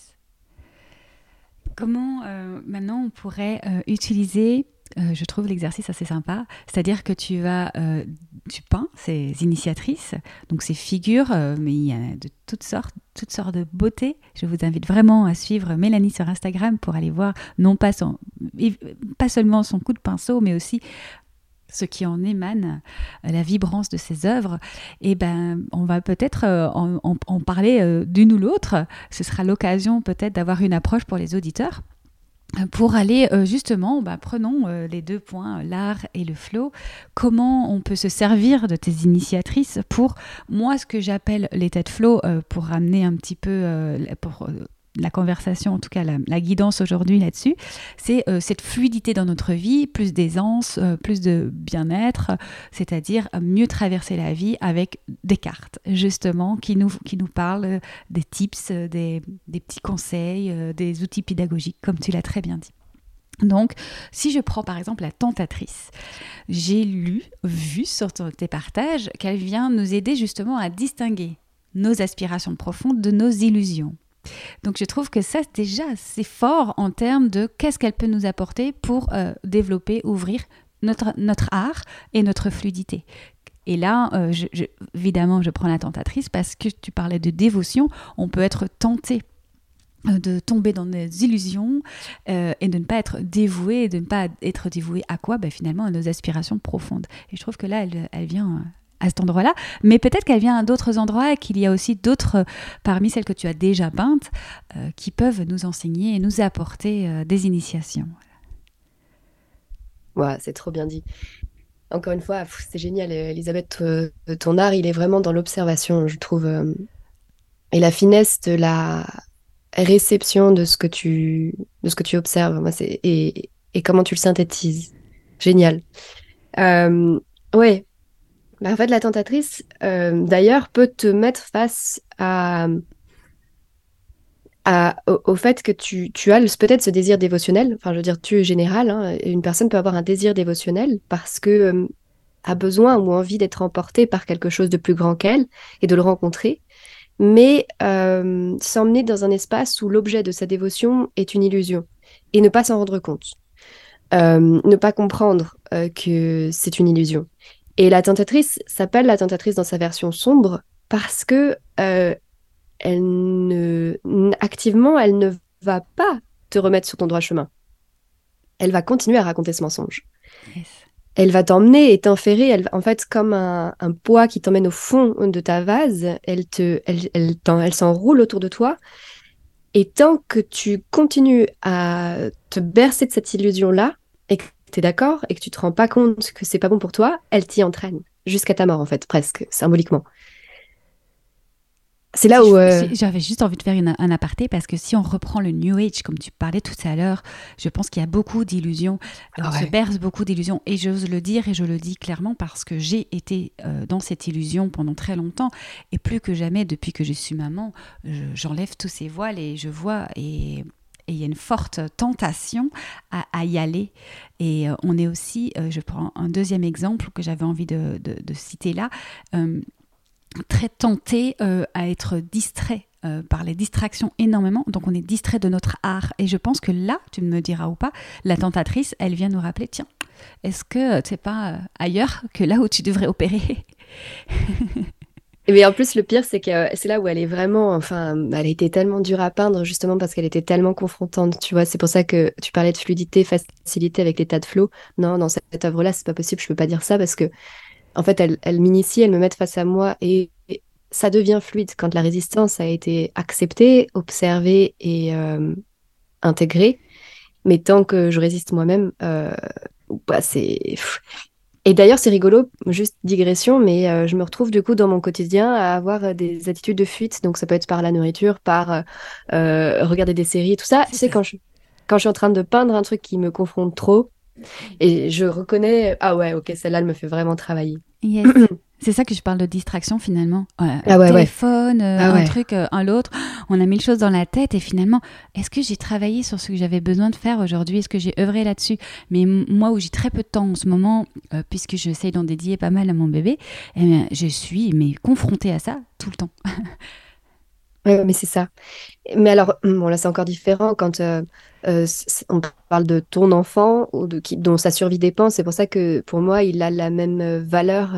Comment euh, maintenant on pourrait euh, utiliser euh, je trouve l'exercice assez sympa. C'est-à-dire que tu vas, tu peins ces initiatrices, donc ces figures, mais il y a de toutes sortes, toutes sortes de beautés. Je vous invite vraiment à suivre Mélanie sur Instagram pour aller voir non pas son, pas seulement son coup de pinceau, mais aussi ce qui en émane, la vibrance de ses œuvres, et eh ben, on va peut-être en, en, parler d'une ou l'autre. Ce sera l'occasion peut-être d'avoir une approche pour les auditeurs pour aller euh, justement, bah, prenons euh, les deux points, l'art et le flow, comment on peut se servir de tes initiatrices pour, moi, ce que j'appelle l'état de flow, euh, pour ramener un petit peu, pour la conversation, en tout cas la, guidance aujourd'hui là-dessus, c'est euh, cette fluidité dans notre vie, plus d'aisance, euh, plus de bien-être, c'est-à-dire mieux traverser la vie avec des cartes, justement, qui nous, qui nous parlent des tips, des petits conseils, des outils pédagogiques, comme tu l'as très bien dit. Donc, si je prends par exemple la tentatrice, j'ai lu, vu sur tes partages qu'elle vient nous aider justement à distinguer nos aspirations profondes de nos illusions. Donc je trouve que ça déjà c'est fort en termes de qu'est-ce qu'elle peut nous apporter pour euh, développer, ouvrir notre, notre art et notre fluidité. Et là, euh, évidemment, je prends la tentatrice parce que tu parlais de dévotion. On peut être tenté euh, de tomber dans des illusions et de ne pas être dévoué, de ne pas être dévoué à quoi? Ben, Finalement, à nos aspirations profondes. Et je trouve que là, elle vient à cet endroit-là, mais peut-être qu'elle vient à d'autres endroits et qu'il y a aussi d'autres, euh, parmi celles que tu as déjà peintes, euh, qui peuvent nous enseigner et nous apporter euh, des initiations. Ouais, c'est trop bien dit. Encore une fois, c'est génial, Elisabeth. Ton art, il est vraiment dans l'observation, je trouve, et la finesse de la réception de ce que tu, de ce que tu observes. Et, et comment tu le synthétises. Génial. Euh, ouais, bah, en fait, la tentatrice, euh, d'ailleurs, peut te mettre face au, fait que tu, as peut-être ce désir dévotionnel. Enfin, je veux dire, tu es général. Hein, une personne peut avoir un désir dévotionnel parce que euh, a besoin ou envie d'être emportée par quelque chose de plus grand qu'elle et de le rencontrer, mais euh, s'emmener dans un espace où l'objet de sa dévotion est une illusion et ne pas s'en rendre compte. ne pas comprendre que c'est une illusion. Et la tentatrice s'appelle la tentatrice dans sa version sombre parce que euh, elle ne, activement, elle ne va pas te remettre sur ton droit chemin. Elle va continuer à raconter ce mensonge. Elle va t'emmener et t'enferrer, elle, en fait, comme un, poids qui t'emmène au fond de ta vase. Elle te, elle, elle, elle s'enroule autour de toi. Et tant que tu continues à te bercer de cette illusion-là, et que tu es d'accord et que tu te rends pas compte que c'est pas bon pour toi, elle t'y entraîne jusqu'à ta mort en fait, presque symboliquement. C'est là où. Euh, j'avais juste envie de faire un aparté parce que si on reprend le New Age, comme tu parlais tout à l'heure, je pense qu'il y a beaucoup d'illusions. On se berce beaucoup d'illusions. Et j'ose le dire et je le dis clairement parce que j'ai été euh, dans cette illusion pendant très longtemps. Et plus que jamais, depuis que je suis maman, j'enlève tous ces voiles et je vois. Et et il y a une forte tentation à, y aller. Et euh, on est aussi, euh, je prends un deuxième exemple que j'avais envie de, citer là, euh, très tenté à être distrait par les distractions énormément. Donc on est distrait de notre art. Et je pense que là, tu me diras ou pas, la tentatrice, elle vient nous rappeler, tiens, est-ce que c'est pas ailleurs que là où tu devrais opérer? mais en plus, le pire, c'est que c'est là où elle est vraiment, enfin, elle été tellement dure à peindre, justement parce qu'elle était tellement confrontante, tu vois. C'est pour ça que tu parlais de fluidité, facilité avec l'état de flow. Non, dans cette œuvre-là, c'est pas possible, je peux pas dire ça parce que, en fait, elle, elle m'initie, elle me met face à moi et, ça devient fluide quand la résistance a été acceptée, observée et euh, intégrée. Mais tant que je résiste moi-même, euh, bah, c'est et d'ailleurs, c'est rigolo, juste digression, mais euh, je me retrouve du coup dans mon quotidien à avoir euh, des attitudes de fuite. Donc ça peut être par la nourriture, par euh, regarder des séries, tout ça. Tu sais, quand je, quand je suis en train de peindre un truc qui me confronte trop, et je reconnais, ah ouais, ok, celle-là, elle me fait vraiment travailler. C'est ça que je parle de distraction finalement. un ah téléphone, euh, ah un truc, euh, un l'autre. On a mille choses dans la tête et finalement, est-ce que j'ai travaillé sur ce que j'avais besoin de faire aujourd'hui? Est-ce que j'ai œuvré là-dessus? Mais moi où j'ai très peu de temps en ce moment, euh, puisque j'essaye d'en dédier pas mal à mon bébé, eh je suis mais confrontée à ça tout le temps. Oui, mais c'est ça. Mais alors, bon, là, c'est encore différent quand on parle de ton enfant ou de qui, dont sa survie dépend. C'est pour ça que pour moi, il a la même valeur.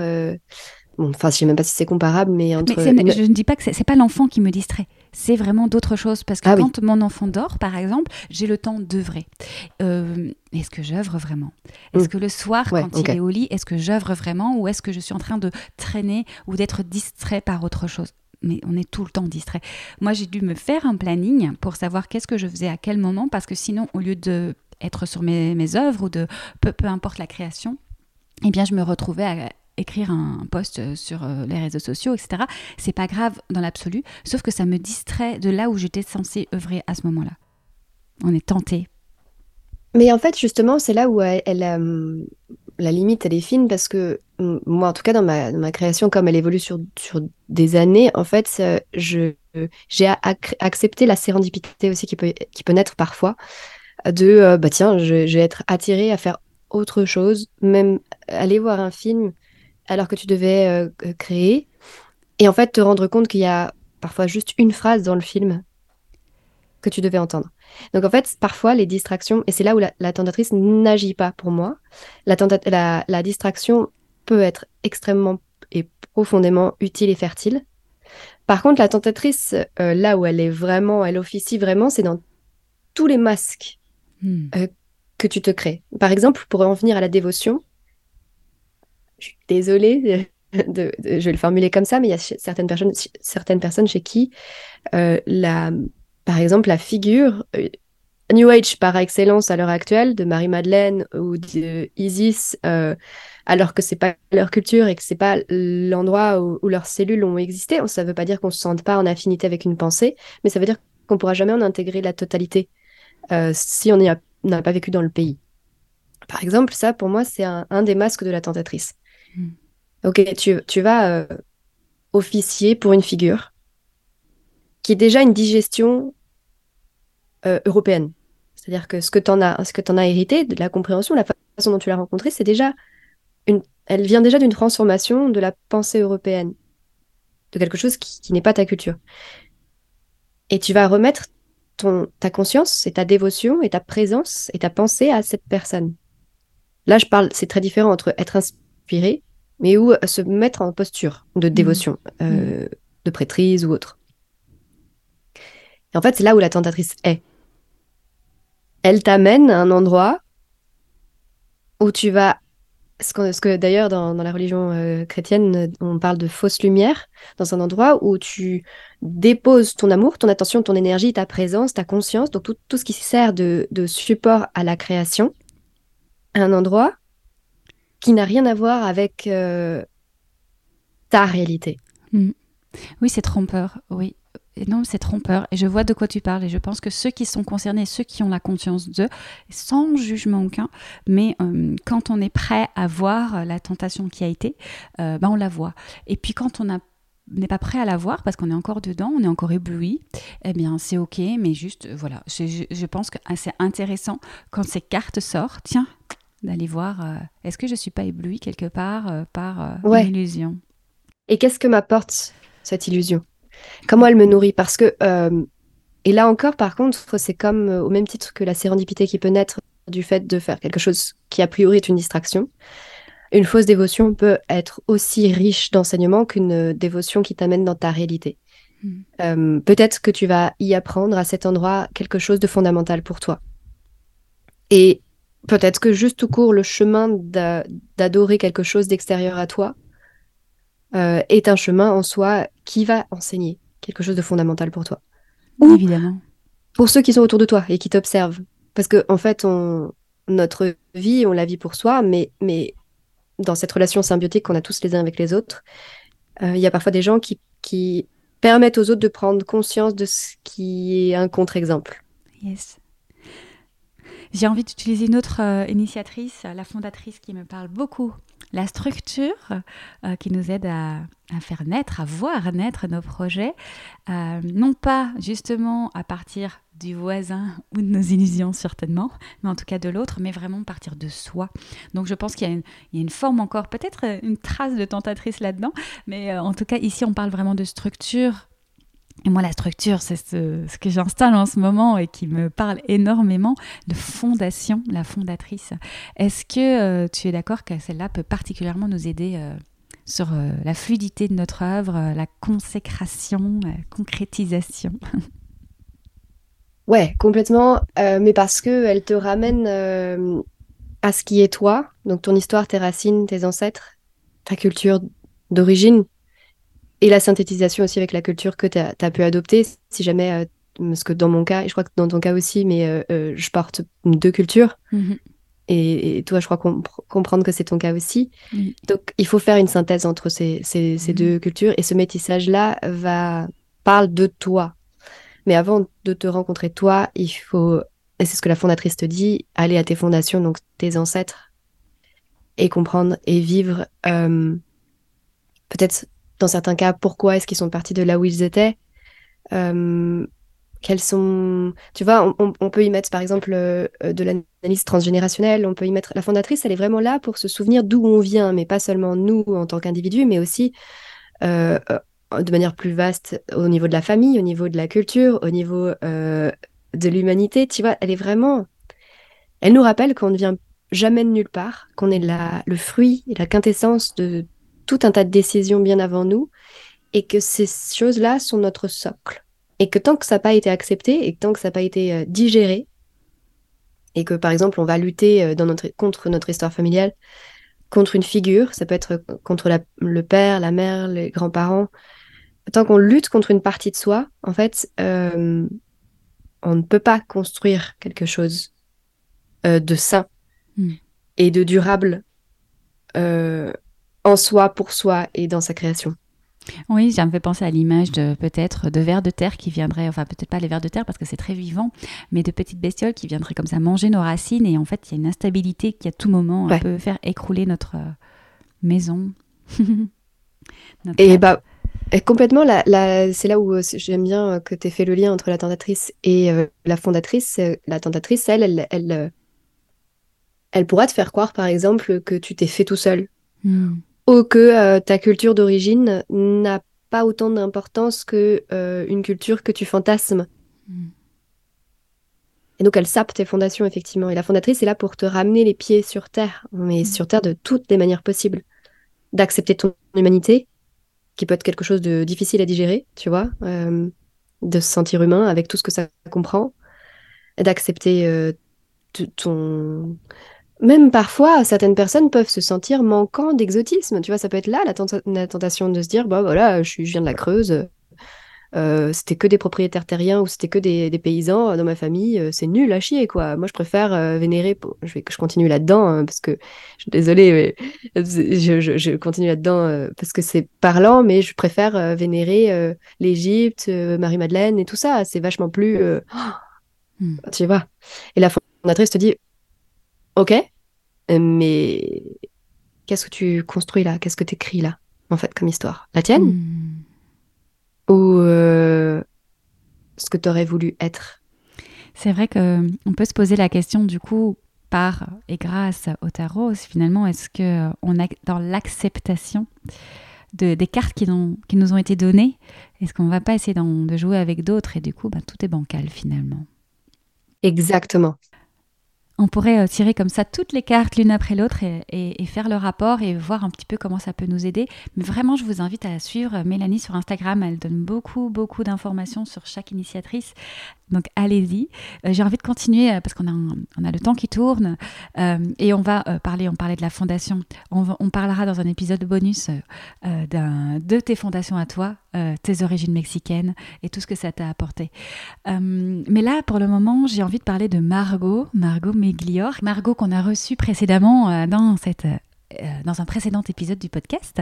bon, enfin, je sais même pas si c'est comparable, mais entre. Mais Je ne dis pas que c'est pas l'enfant qui me distrait. C'est vraiment d'autres choses. Parce que ah quand mon enfant dort, par exemple, j'ai le temps d'œuvrer. est-ce que j'œuvre vraiment? Est-ce mmh. que le soir, quand il est au lit, est-ce que j'œuvre vraiment? Ou est-ce que je suis en train de traîner ou d'être distrait par autre chose? Mais on est tout le temps distrait. Moi, j'ai dû me faire un planning pour savoir qu'est-ce que je faisais à quel moment, parce que sinon, au lieu de être sur mes, mes œuvres ou de peu, peu importe la création, eh bien, je me retrouvais écrire un post sur les réseaux sociaux, etc. C'est pas grave dans l'absolu, sauf que ça me distrait de là où j'étais censée œuvrer à ce moment-là. On est tenté. Mais en fait, justement, c'est là où elle, la limite, elle est fine parce que moi, en tout cas, dans ma, ma création, comme elle évolue sur, sur des années, en fait, je, j'ai accepté la sérendipité aussi qui peut, qui peut naître parfois de, euh, bah tiens, je, vais être attirée à faire autre chose, même aller voir un film alors que tu devais euh, créer, et en fait te rendre compte qu'il y a parfois juste une phrase dans le film que tu devais entendre. Donc en fait, parfois les distractions, et c'est là où la, tentatrice n'agit pas pour moi, la, la, distraction peut être extrêmement et profondément utile et fertile. Par contre, la tentatrice, euh, là où elle est vraiment, elle officie vraiment, c'est dans tous les masques hmm. euh, que tu te crées. Par exemple, pour en venir à la dévotion, je suis désolée, de, je vais le formuler comme ça, mais il y a certaines personnes, certaines personnes chez qui euh, la, par exemple, la figure euh, New Age par excellence à l'heure actuelle de Marie-Madeleine ou de Isis, euh, alors que c'est pas leur culture et que c'est pas l'endroit où, leurs cellules ont existé. Ça ne veut pas dire qu'on se sente pas en affinité avec une pensée, mais ça veut dire qu'on pourra jamais en intégrer la totalité euh, si on n'a pas vécu dans le pays. Par exemple, ça pour moi c'est un, des masques de la tentatrice. Hmm. Ok, tu, tu vas officier pour une figure qui est déjà une digestion euh, européenne. C'est-à-dire que ce que tu en as, ce que en as hérité, de la compréhension, la façon dont tu l'as rencontrée, c'est déjà une, elle vient déjà d'une transformation de la pensée européenne, de quelque chose qui, n'est pas ta culture. Et tu vas remettre ton, ta conscience et ta dévotion et ta présence et ta pensée à cette personne. Là, je parle, c'est très différent entre être inspiré, mais ou se mettre en posture de mmh. dévotion, euh, de prêtrise ou autre. Et en fait, c'est là où la tentatrice est. Elle t'amène à un endroit où tu vas ce que, d'ailleurs dans, la religion euh, chrétienne, on parle de fausse lumière, dans un endroit où tu déposes ton amour, ton attention, ton énergie, ta présence, ta conscience, donc tout, tout ce qui sert de, support à la création, à un endroit qui n'a rien à voir avec euh, ta réalité. Mm. Oui, c'est trompeur, oui non, c'est trompeur. Et je vois de quoi tu parles. Et je pense que ceux qui sont concernés, ceux qui ont la conscience d'eux, sans jugement aucun, mais euh, quand on est prêt à voir la tentation qui a été, euh, ben on la voit. Et puis quand on n'est pas prêt à la voir parce qu'on est encore dedans, on est encore ébloui, eh bien c'est ok, mais juste voilà, je, pense que c'est intéressant quand ces cartes sortent, tiens, d'aller voir, euh, est-ce que je suis pas ébloui quelque part par une illusion? Et qu'est-ce que m'apporte cette illusion? Comment elle me nourrit Parce que, euh, et là encore, par contre, c'est comme euh, au même titre que la sérendipité qui peut naître du fait de faire quelque chose qui a priori est une distraction. Une fausse dévotion peut être aussi riche d'enseignements qu'une dévotion qui t'amène dans ta réalité. Hmm. Euh, peut-être que tu vas y apprendre à cet endroit quelque chose de fondamental pour toi. Et peut-être que juste tout court, le chemin d'adorer quelque chose d'extérieur à toi euh, est un chemin en soi qui va enseigner quelque chose de fondamental pour toi. Ou Évidemment. Pour ceux qui sont autour de toi et qui t'observent. Parce que en fait, on, notre vie, on la vit pour soi, mais, mais dans cette relation symbiotique qu'on a tous les uns avec les autres, euh, il y a parfois des gens qui, qui permettent aux autres de prendre conscience de ce qui est un contre-exemple. Yes. J'ai envie d'utiliser une autre euh, initiatrice, la fondatrice qui me parle beaucoup la structure euh, qui nous aide à, faire naître, à voir naître nos projets, euh, non pas justement à partir du voisin ou de nos illusions certainement, mais en tout cas de l'autre, mais vraiment partir de soi. Donc je pense qu'il y, a une forme encore, peut-être une trace de tentatrice là-dedans, mais euh, en tout cas ici on parle vraiment de structure et moi, la structure, c'est ce, que j'installe en ce moment et qui me parle énormément de fondation, la fondatrice. Est-ce que euh, tu es d'accord que celle-là peut particulièrement nous aider euh, sur euh, la fluidité de notre œuvre, la consécration, la concrétisation? Ouais, complètement. mais parce qu'elle te ramène à ce qui est toi, donc ton histoire, tes racines, tes ancêtres, ta culture d'origine, et la synthétisation aussi avec la culture que tu as, pu adopter. Si jamais, euh, parce que dans mon cas, et je crois que dans ton cas aussi, mais euh, euh, je porte deux cultures. Mhm. Et, toi, je crois comprendre que c'est ton cas aussi. Donc, il faut faire une synthèse entre ces, ces, ces deux cultures. Et ce métissage-là va parle de toi. Mais avant de te rencontrer toi, il faut, et c'est ce que la fondatrice te dit, aller à tes fondations, donc tes ancêtres, et comprendre et vivre euh, peut-être dans certains cas pourquoi est-ce qu'ils sont partis de là où ils étaient. Euh, quels sont, tu vois, on, peut y mettre par exemple euh, de l'analyse transgénérationnelle, on peut y mettre la fondatrice, elle est vraiment là pour se souvenir d'où on vient, mais pas seulement nous en tant qu'individus, mais aussi de manière plus vaste au niveau de la famille, au niveau de la culture, au niveau de l'humanité. Tu vois, elle est vraiment, elle nous rappelle qu'on ne vient jamais de nulle part, qu'on est la, le fruit la quintessence de tout un tas de décisions bien avant nous, et que ces choses-là sont notre socle. Et que tant que ça n'a pas été accepté, et que tant que ça n'a pas été euh, digéré, et que par exemple on va lutter euh, dans notre, contre notre histoire familiale, contre une figure, ça peut être contre le père, la mère, les grands-parents, tant qu'on lutte contre une partie de soi, en fait, euh, on ne peut pas construire quelque chose de sain Hmm. et de durable euh, en soi, pour soi et dans sa création. Oui, ça me fait penser à l'image de peut-être de vers de terre qui viendraient, enfin peut-être pas les vers de terre parce que c'est très vivant, mais de petites bestioles qui viendraient comme ça manger nos racines et en fait il y a une instabilité qui à tout moment peut faire écrouler notre euh, maison. et bah complètement, c'est là où euh, j'aime bien que tu aies fait le lien entre la tentatrice et la fondatrice. La tentatrice, elle, elle, elle elle pourra te faire croire, par exemple, que tu t'es fait tout seul. Hmm. Ou que euh, ta culture d'origine n'a pas autant d'importance que euh, une culture que tu fantasmes. Hmm. Et donc, elle sape tes fondations, effectivement. Et la fondatrice est là pour te ramener les pieds sur terre, mais hmm. sur terre de toutes les manières possibles. D'accepter ton humanité, qui peut être quelque chose de difficile à digérer, tu vois, euh, de se sentir humain avec tout ce que ça comprend, d'accepter ton même parfois, certaines personnes peuvent se sentir manquant d'exotisme. Tu vois, ça peut être là la, tentation de se dire, bah voilà, je, viens de la Creuse, euh, c'était que des propriétaires terriens ou c'était que des, paysans dans ma famille, euh, c'est nul à chier, quoi. Moi, je préfère euh, vénérer, je, vais, je continue là-dedans, hein, parce que, je suis désolée, mais je, continue là-dedans parce que c'est parlant, mais je préfère vénérer l'Égypte, Marie-Madeleine et tout ça. C'est vachement plus... Hmm. Tu vois. Et la fondatrice te dit, ok, mais qu'est-ce que tu construis là? Qu'est-ce que tu écris là, en fait, comme histoire? La tienne? Hmm. Ou euh, ce que tu aurais voulu être? C'est vrai qu'on peut se poser la question, du coup, par et grâce au tarot, finalement, est-ce qu'on a dans l'acceptation de, des cartes qui, qui, nous ont été données, est-ce qu'on ne va pas essayer de jouer avec d'autres et du coup, bah, tout est bancal finalement? Exactement on pourrait euh, tirer comme ça toutes les cartes l'une après l'autre et, faire le rapport et voir un petit peu comment ça peut nous aider. Mais vraiment, je vous invite à suivre Mélanie sur Instagram. Elle donne beaucoup, beaucoup d'informations sur chaque initiatrice. Donc allez-y. Euh, j'ai envie de continuer euh, parce qu'on a, on a le temps qui tourne et on va parler, on parlait de la fondation. On, parlera dans un épisode bonus de tes fondations à toi, tes origines mexicaines et tout ce que ça t'a apporté. mais là, pour le moment, j'ai envie de parler de Margot, Margot Meglior. Margot qu'on a reçue précédemment dans, cette, dans un précédent épisode du podcast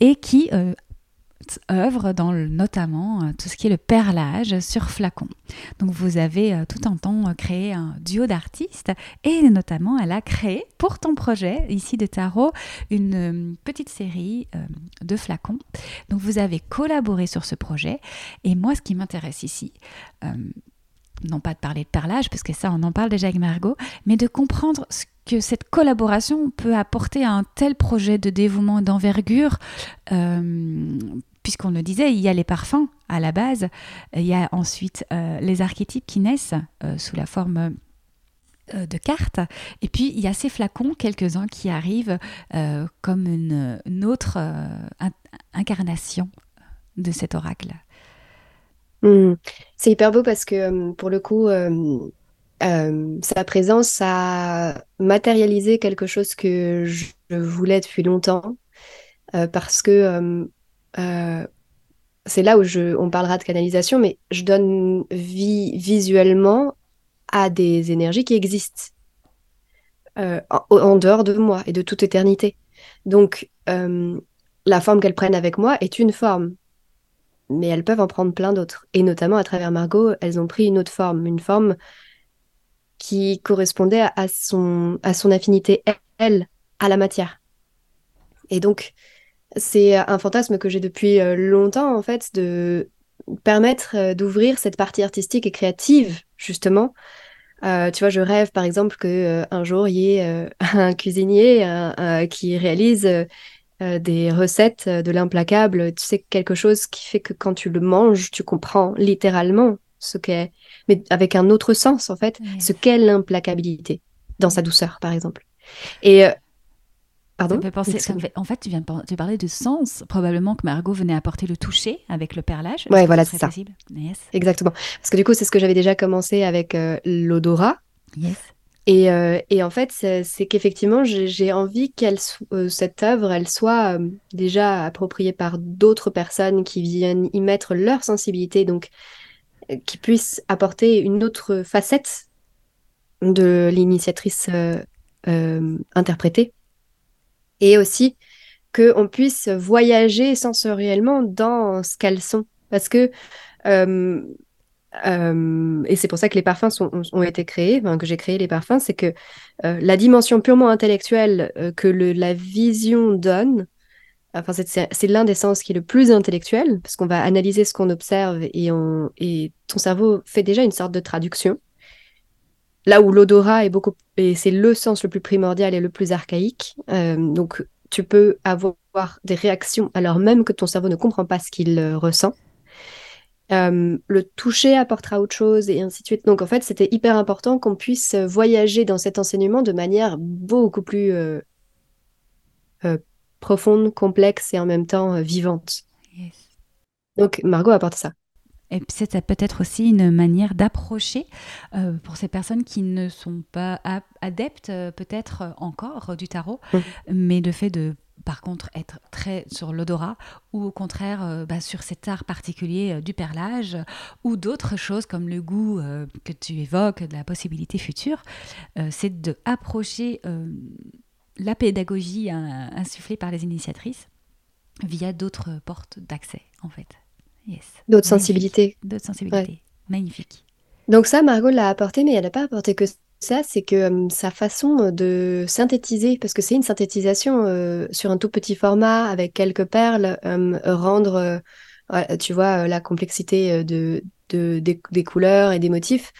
et qui œuvre dans notamment euh, tout ce qui est le perlage sur flacon. Donc vous avez euh, tout un temps euh, créé un duo d'artistes et notamment elle a créé pour ton projet ici de tarot une petite série de flacons. Donc vous avez collaboré sur ce projet et moi ce qui m'intéresse ici non pas de parler de perlage, parce que ça, on en parle déjà avec Margot, mais de comprendre ce que cette collaboration peut apporter à un tel projet de dévouement d'envergure. Puisqu'on le disait, il y a les parfums à la base, il y a ensuite euh, les archétypes qui naissent euh, sous la forme euh, de cartes, et puis il y a ces flacons, quelques-uns qui arrivent comme une, autre incarnation de cet oracle. Hmm. C'est hyper beau parce que pour le coup, sa présence a matérialisé quelque chose que je voulais depuis longtemps. parce que euh, c'est là où on parlera de canalisation, mais je donne vie visuellement à des énergies qui existent. en, dehors de moi et de toute éternité. Donc, la forme qu'elles prennent avec moi est une forme, mais elles peuvent en prendre plein d'autres. Et notamment à travers Margot, elles ont pris une autre forme, une forme qui correspondait à, son, à son affinité, elle, à la matière. Et donc, c'est un fantasme que j'ai depuis euh, longtemps, en fait, de permettre euh, d'ouvrir cette partie artistique et créative, justement. Euh, tu vois, je rêve, par exemple, qu'un un jour, il y ait un cuisinier qui réalise des recettes de l'implacable, tu sais, quelque chose qui fait que quand tu le manges, tu comprends littéralement ce qu'est, mais avec un autre sens en fait, ce qu'est l'implacabilité dans sa douceur, par exemple. Et euh, Pardon? Penser, en fait, tu viens de parler de sens. Probablement que Margot venait apporter le toucher avec le perlage. Ouais, voilà, c'est ça. Exactement. Parce que du coup, c'est ce que j'avais déjà commencé avec euh, l'odorat. Yes. Et, euh, et, en fait, c'est qu'effectivement, j'ai envie qu'elle, cette œuvre, elle soit déjà appropriée par d'autres personnes qui viennent y mettre leur sensibilité. Donc, qui puisse apporter une autre facette de l'initiatrice euh, euh, interprétée. Et aussi qu'on puisse voyager sensoriellement dans ce qu'elles sont. Parce que, euh, et c'est pour ça que les parfums ont, été créés, que j'ai créé les parfums, c'est que la dimension purement intellectuelle que la vision donne, Enfin, c'est l'un des sens qui est le plus intellectuel, parce qu'on va analyser ce qu'on observe et, et ton cerveau fait déjà une sorte de traduction. Là où l'odorat est beaucoup, et c'est le sens le plus primordial et le plus archaïque. Euh, donc, tu peux avoir des réactions alors même que ton cerveau ne comprend pas ce qu'il euh, ressent. Euh, le toucher apportera autre chose et ainsi de suite. Donc en fait, c'était hyper important qu'on puisse voyager dans cet enseignement de manière beaucoup plus profonde, complexe et en même temps euh, vivante. Donc Margot apporte ça. Et puis c'est peut-être aussi une manière d'approcher euh, pour ces personnes qui ne sont pas adeptes euh, peut-être encore du tarot, mmh. mais le fait de par contre être très sur l'odorat ou au contraire bah, sur cet art particulier du perlage ou d'autres choses comme le goût que tu évoques, de la possibilité future, c'est de approcher la pédagogie insufflée par les initiatrices via d'autres portes d'accès, en fait. Yes. D'autres sensibilités. D'autres sensibilités. Magnifique. Donc ça, Margot l'a apporté, mais elle n'a pas apporté que ça, c'est que sa façon de synthétiser, parce que c'est une synthétisation sur un tout petit format avec quelques perles, rendre, tu vois, la complexité de, des, couleurs et des motifs,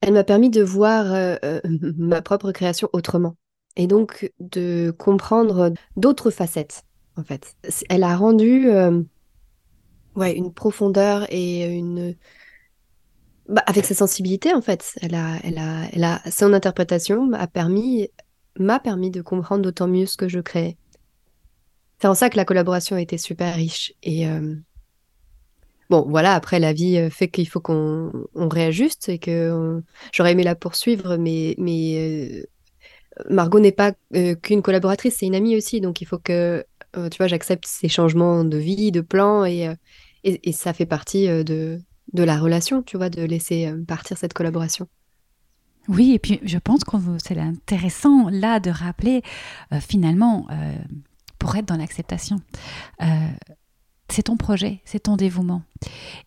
elle m'a permis de voir ma propre création autrement et donc de comprendre d'autres facettes, en fait. Elle a rendu ouais, une profondeur et une... Bah, avec sa sensibilité, en fait. Elle a, elle a, elle a... Son interprétation m'a permis, m'a permis de comprendre d'autant mieux ce que je créais. C'est en ça que la collaboration a été super riche. Et euh, bon, voilà, après, la vie euh, fait qu'il faut qu'on réajuste et que j'aurais aimé la poursuivre, mais, mais Margot n'est pas euh, qu'une collaboratrice, c'est une amie aussi, donc il faut que, euh, tu vois, j'accepte ces changements de vie, de plan, et, euh, et, ça fait partie de, de la relation, tu vois, de laisser partir cette collaboration. Oui, et puis je pense que c'est intéressant là de rappeler finalement, pour être dans l'acceptation, c'est ton projet, c'est ton dévouement.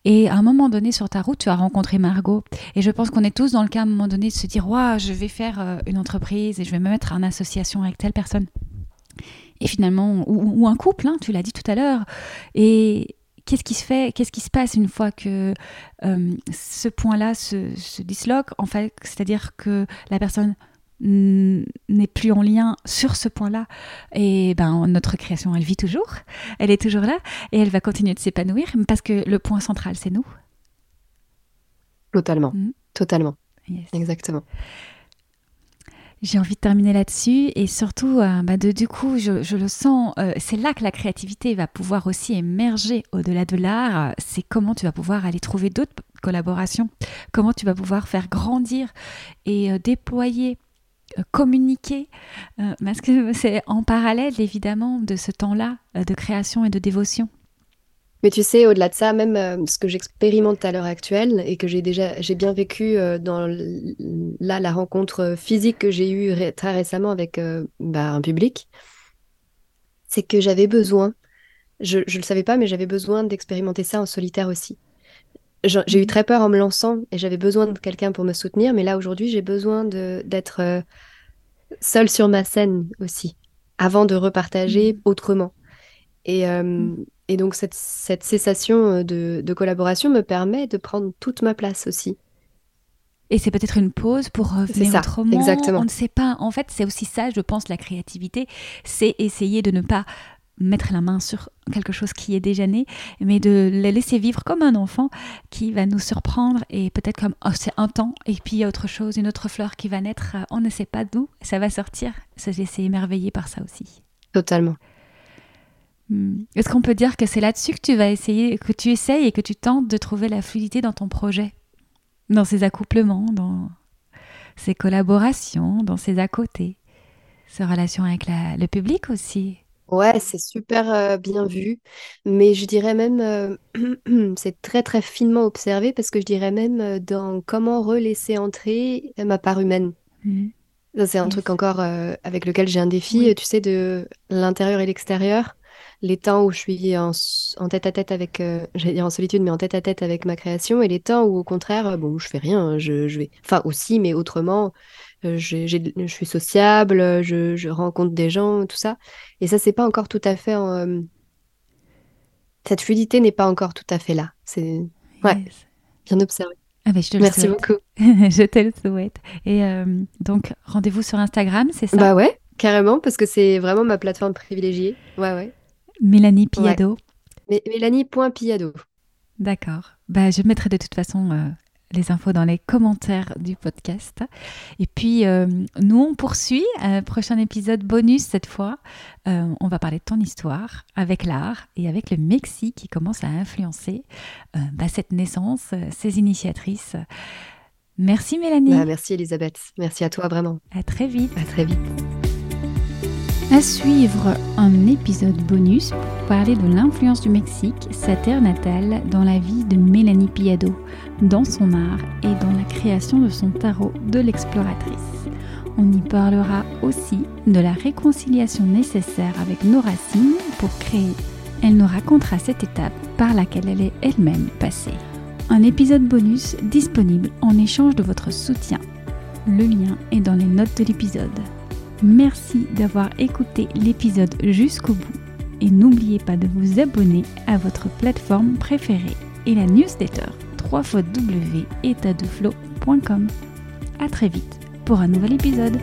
Et à un moment donné sur ta route, tu as rencontré Margot. Et je pense qu'on est tous dans le cas à un moment donné de se dire, ouais, je vais faire euh, une entreprise et je vais me mettre en association avec telle personne. Et finalement, ou, un couple, hein, tu l'as dit tout à l'heure. Et qu'est-ce qui se fait, qu'est-ce qui se passe une fois que euh, ce point-là se, se disloque En fait, c'est-à-dire que la personne n'est plus en lien sur ce point-là, et ben notre création, elle vit toujours, elle est toujours là, et elle va continuer de s'épanouir, parce que le point central, c'est nous. Totalement, mm. totalement, exactement. J'ai envie de terminer là-dessus et surtout, euh, bah, de, du coup, je, le sens, euh, c'est là que la créativité va pouvoir aussi émerger au-delà de l'art. C'est comment tu vas pouvoir aller trouver d'autres collaborations, comment tu vas pouvoir faire grandir et euh, déployer communiquer, parce que c'est en parallèle évidemment de ce temps-là de création et de dévotion. Mais tu sais, au-delà de ça, même euh, ce que j'expérimente à l'heure actuelle et que j'ai déjà, j'ai bien vécu euh, dans là la rencontre physique que j'ai eue très récemment avec euh, bah, un public, c'est que j'avais besoin, je ne le savais pas, mais j'avais besoin d'expérimenter ça en solitaire aussi. J'ai eu très peur en me lançant et j'avais besoin de quelqu'un pour me soutenir, mais là aujourd'hui j'ai besoin d'être seule sur ma scène aussi, avant de repartager mmh. autrement. Et, mmh. Et donc cette, cessation euh, de, collaboration me permet de prendre toute ma place aussi. Et c'est peut-être une pause pour revenir ça, autrement. Exactement. On ne sait pas. En fait, c'est aussi ça, je pense, la créativité. C'est essayer de ne pas mettre la main sur quelque chose qui est déjà né, mais de le laisser vivre comme un enfant qui va nous surprendre et peut-être comme oh, c'est un temps et puis il y a autre chose, une autre fleur qui va naître, on ne sait pas d'où ça va sortir. Ça, j'ai émerveillé par ça aussi. Totalement. Hmm. Est-ce qu'on peut dire que c'est là-dessus que tu vas essayer, que tu essayes et que tu tentes de trouver la fluidité dans ton projet? Dans ces accouplements, dans ces collaborations, dans ces à côté, ces relations avec le public aussi? Ouais, c'est super euh, bien vu, mais je dirais même, euh, c'est très très finement observé parce que je dirais même euh, dans comment relaisser entrer ma part humaine. Ça, c'est un truc encore avec lequel j'ai un défi, tu sais, de l'intérieur et l'extérieur les temps où je suis en, tête à tête avec, euh, j'allais dire en solitude, mais en tête à tête avec ma création, et les temps où au contraire, euh, bon, je fais rien, je, vais, enfin aussi, mais autrement, euh, je suis sociable, je, rencontre des gens, tout ça, et ça c'est pas encore tout à fait, en, cette fluidité n'est pas encore tout à fait là. C'est ouais, bien observé. Ah ben, je te le Merci beaucoup. je te le souhaite. Et donc, rendez-vous sur Instagram, c'est ça? Bah ouais, carrément, parce que c'est vraiment ma plateforme privilégiée. Ouais, ouais. Mélanie Piado. Mélanie.piado. D'accord. Bah, je mettrai de toute façon euh, les infos dans les commentaires du podcast. Et puis, euh, nous, on poursuit. Un prochain épisode bonus cette fois. Euh, on va parler de ton histoire avec l'art et avec le Mexique qui commence à influencer bah, cette naissance, ces initiatrices. Merci Mélanie. Bah, merci Elisabeth. Merci à toi vraiment. À très vite. À très vite. À suivre un épisode bonus pour parler de l'influence du Mexique, sa terre natale, dans la vie de Mélanie Piado, dans son art et dans la création de son tarot de l'exploratrice. On y parlera aussi de la réconciliation nécessaire avec nos racines pour créer. Elle nous racontera cette étape par laquelle elle est elle-même passée. Un épisode bonus disponible en échange de votre soutien. Le lien est dans les notes de l'épisode. Merci d'avoir écouté l'épisode jusqu'au bout et n'oubliez pas de vous abonner à votre plateforme préférée et la newsletter www.etadeflow.com. À très vite pour un nouvel épisode.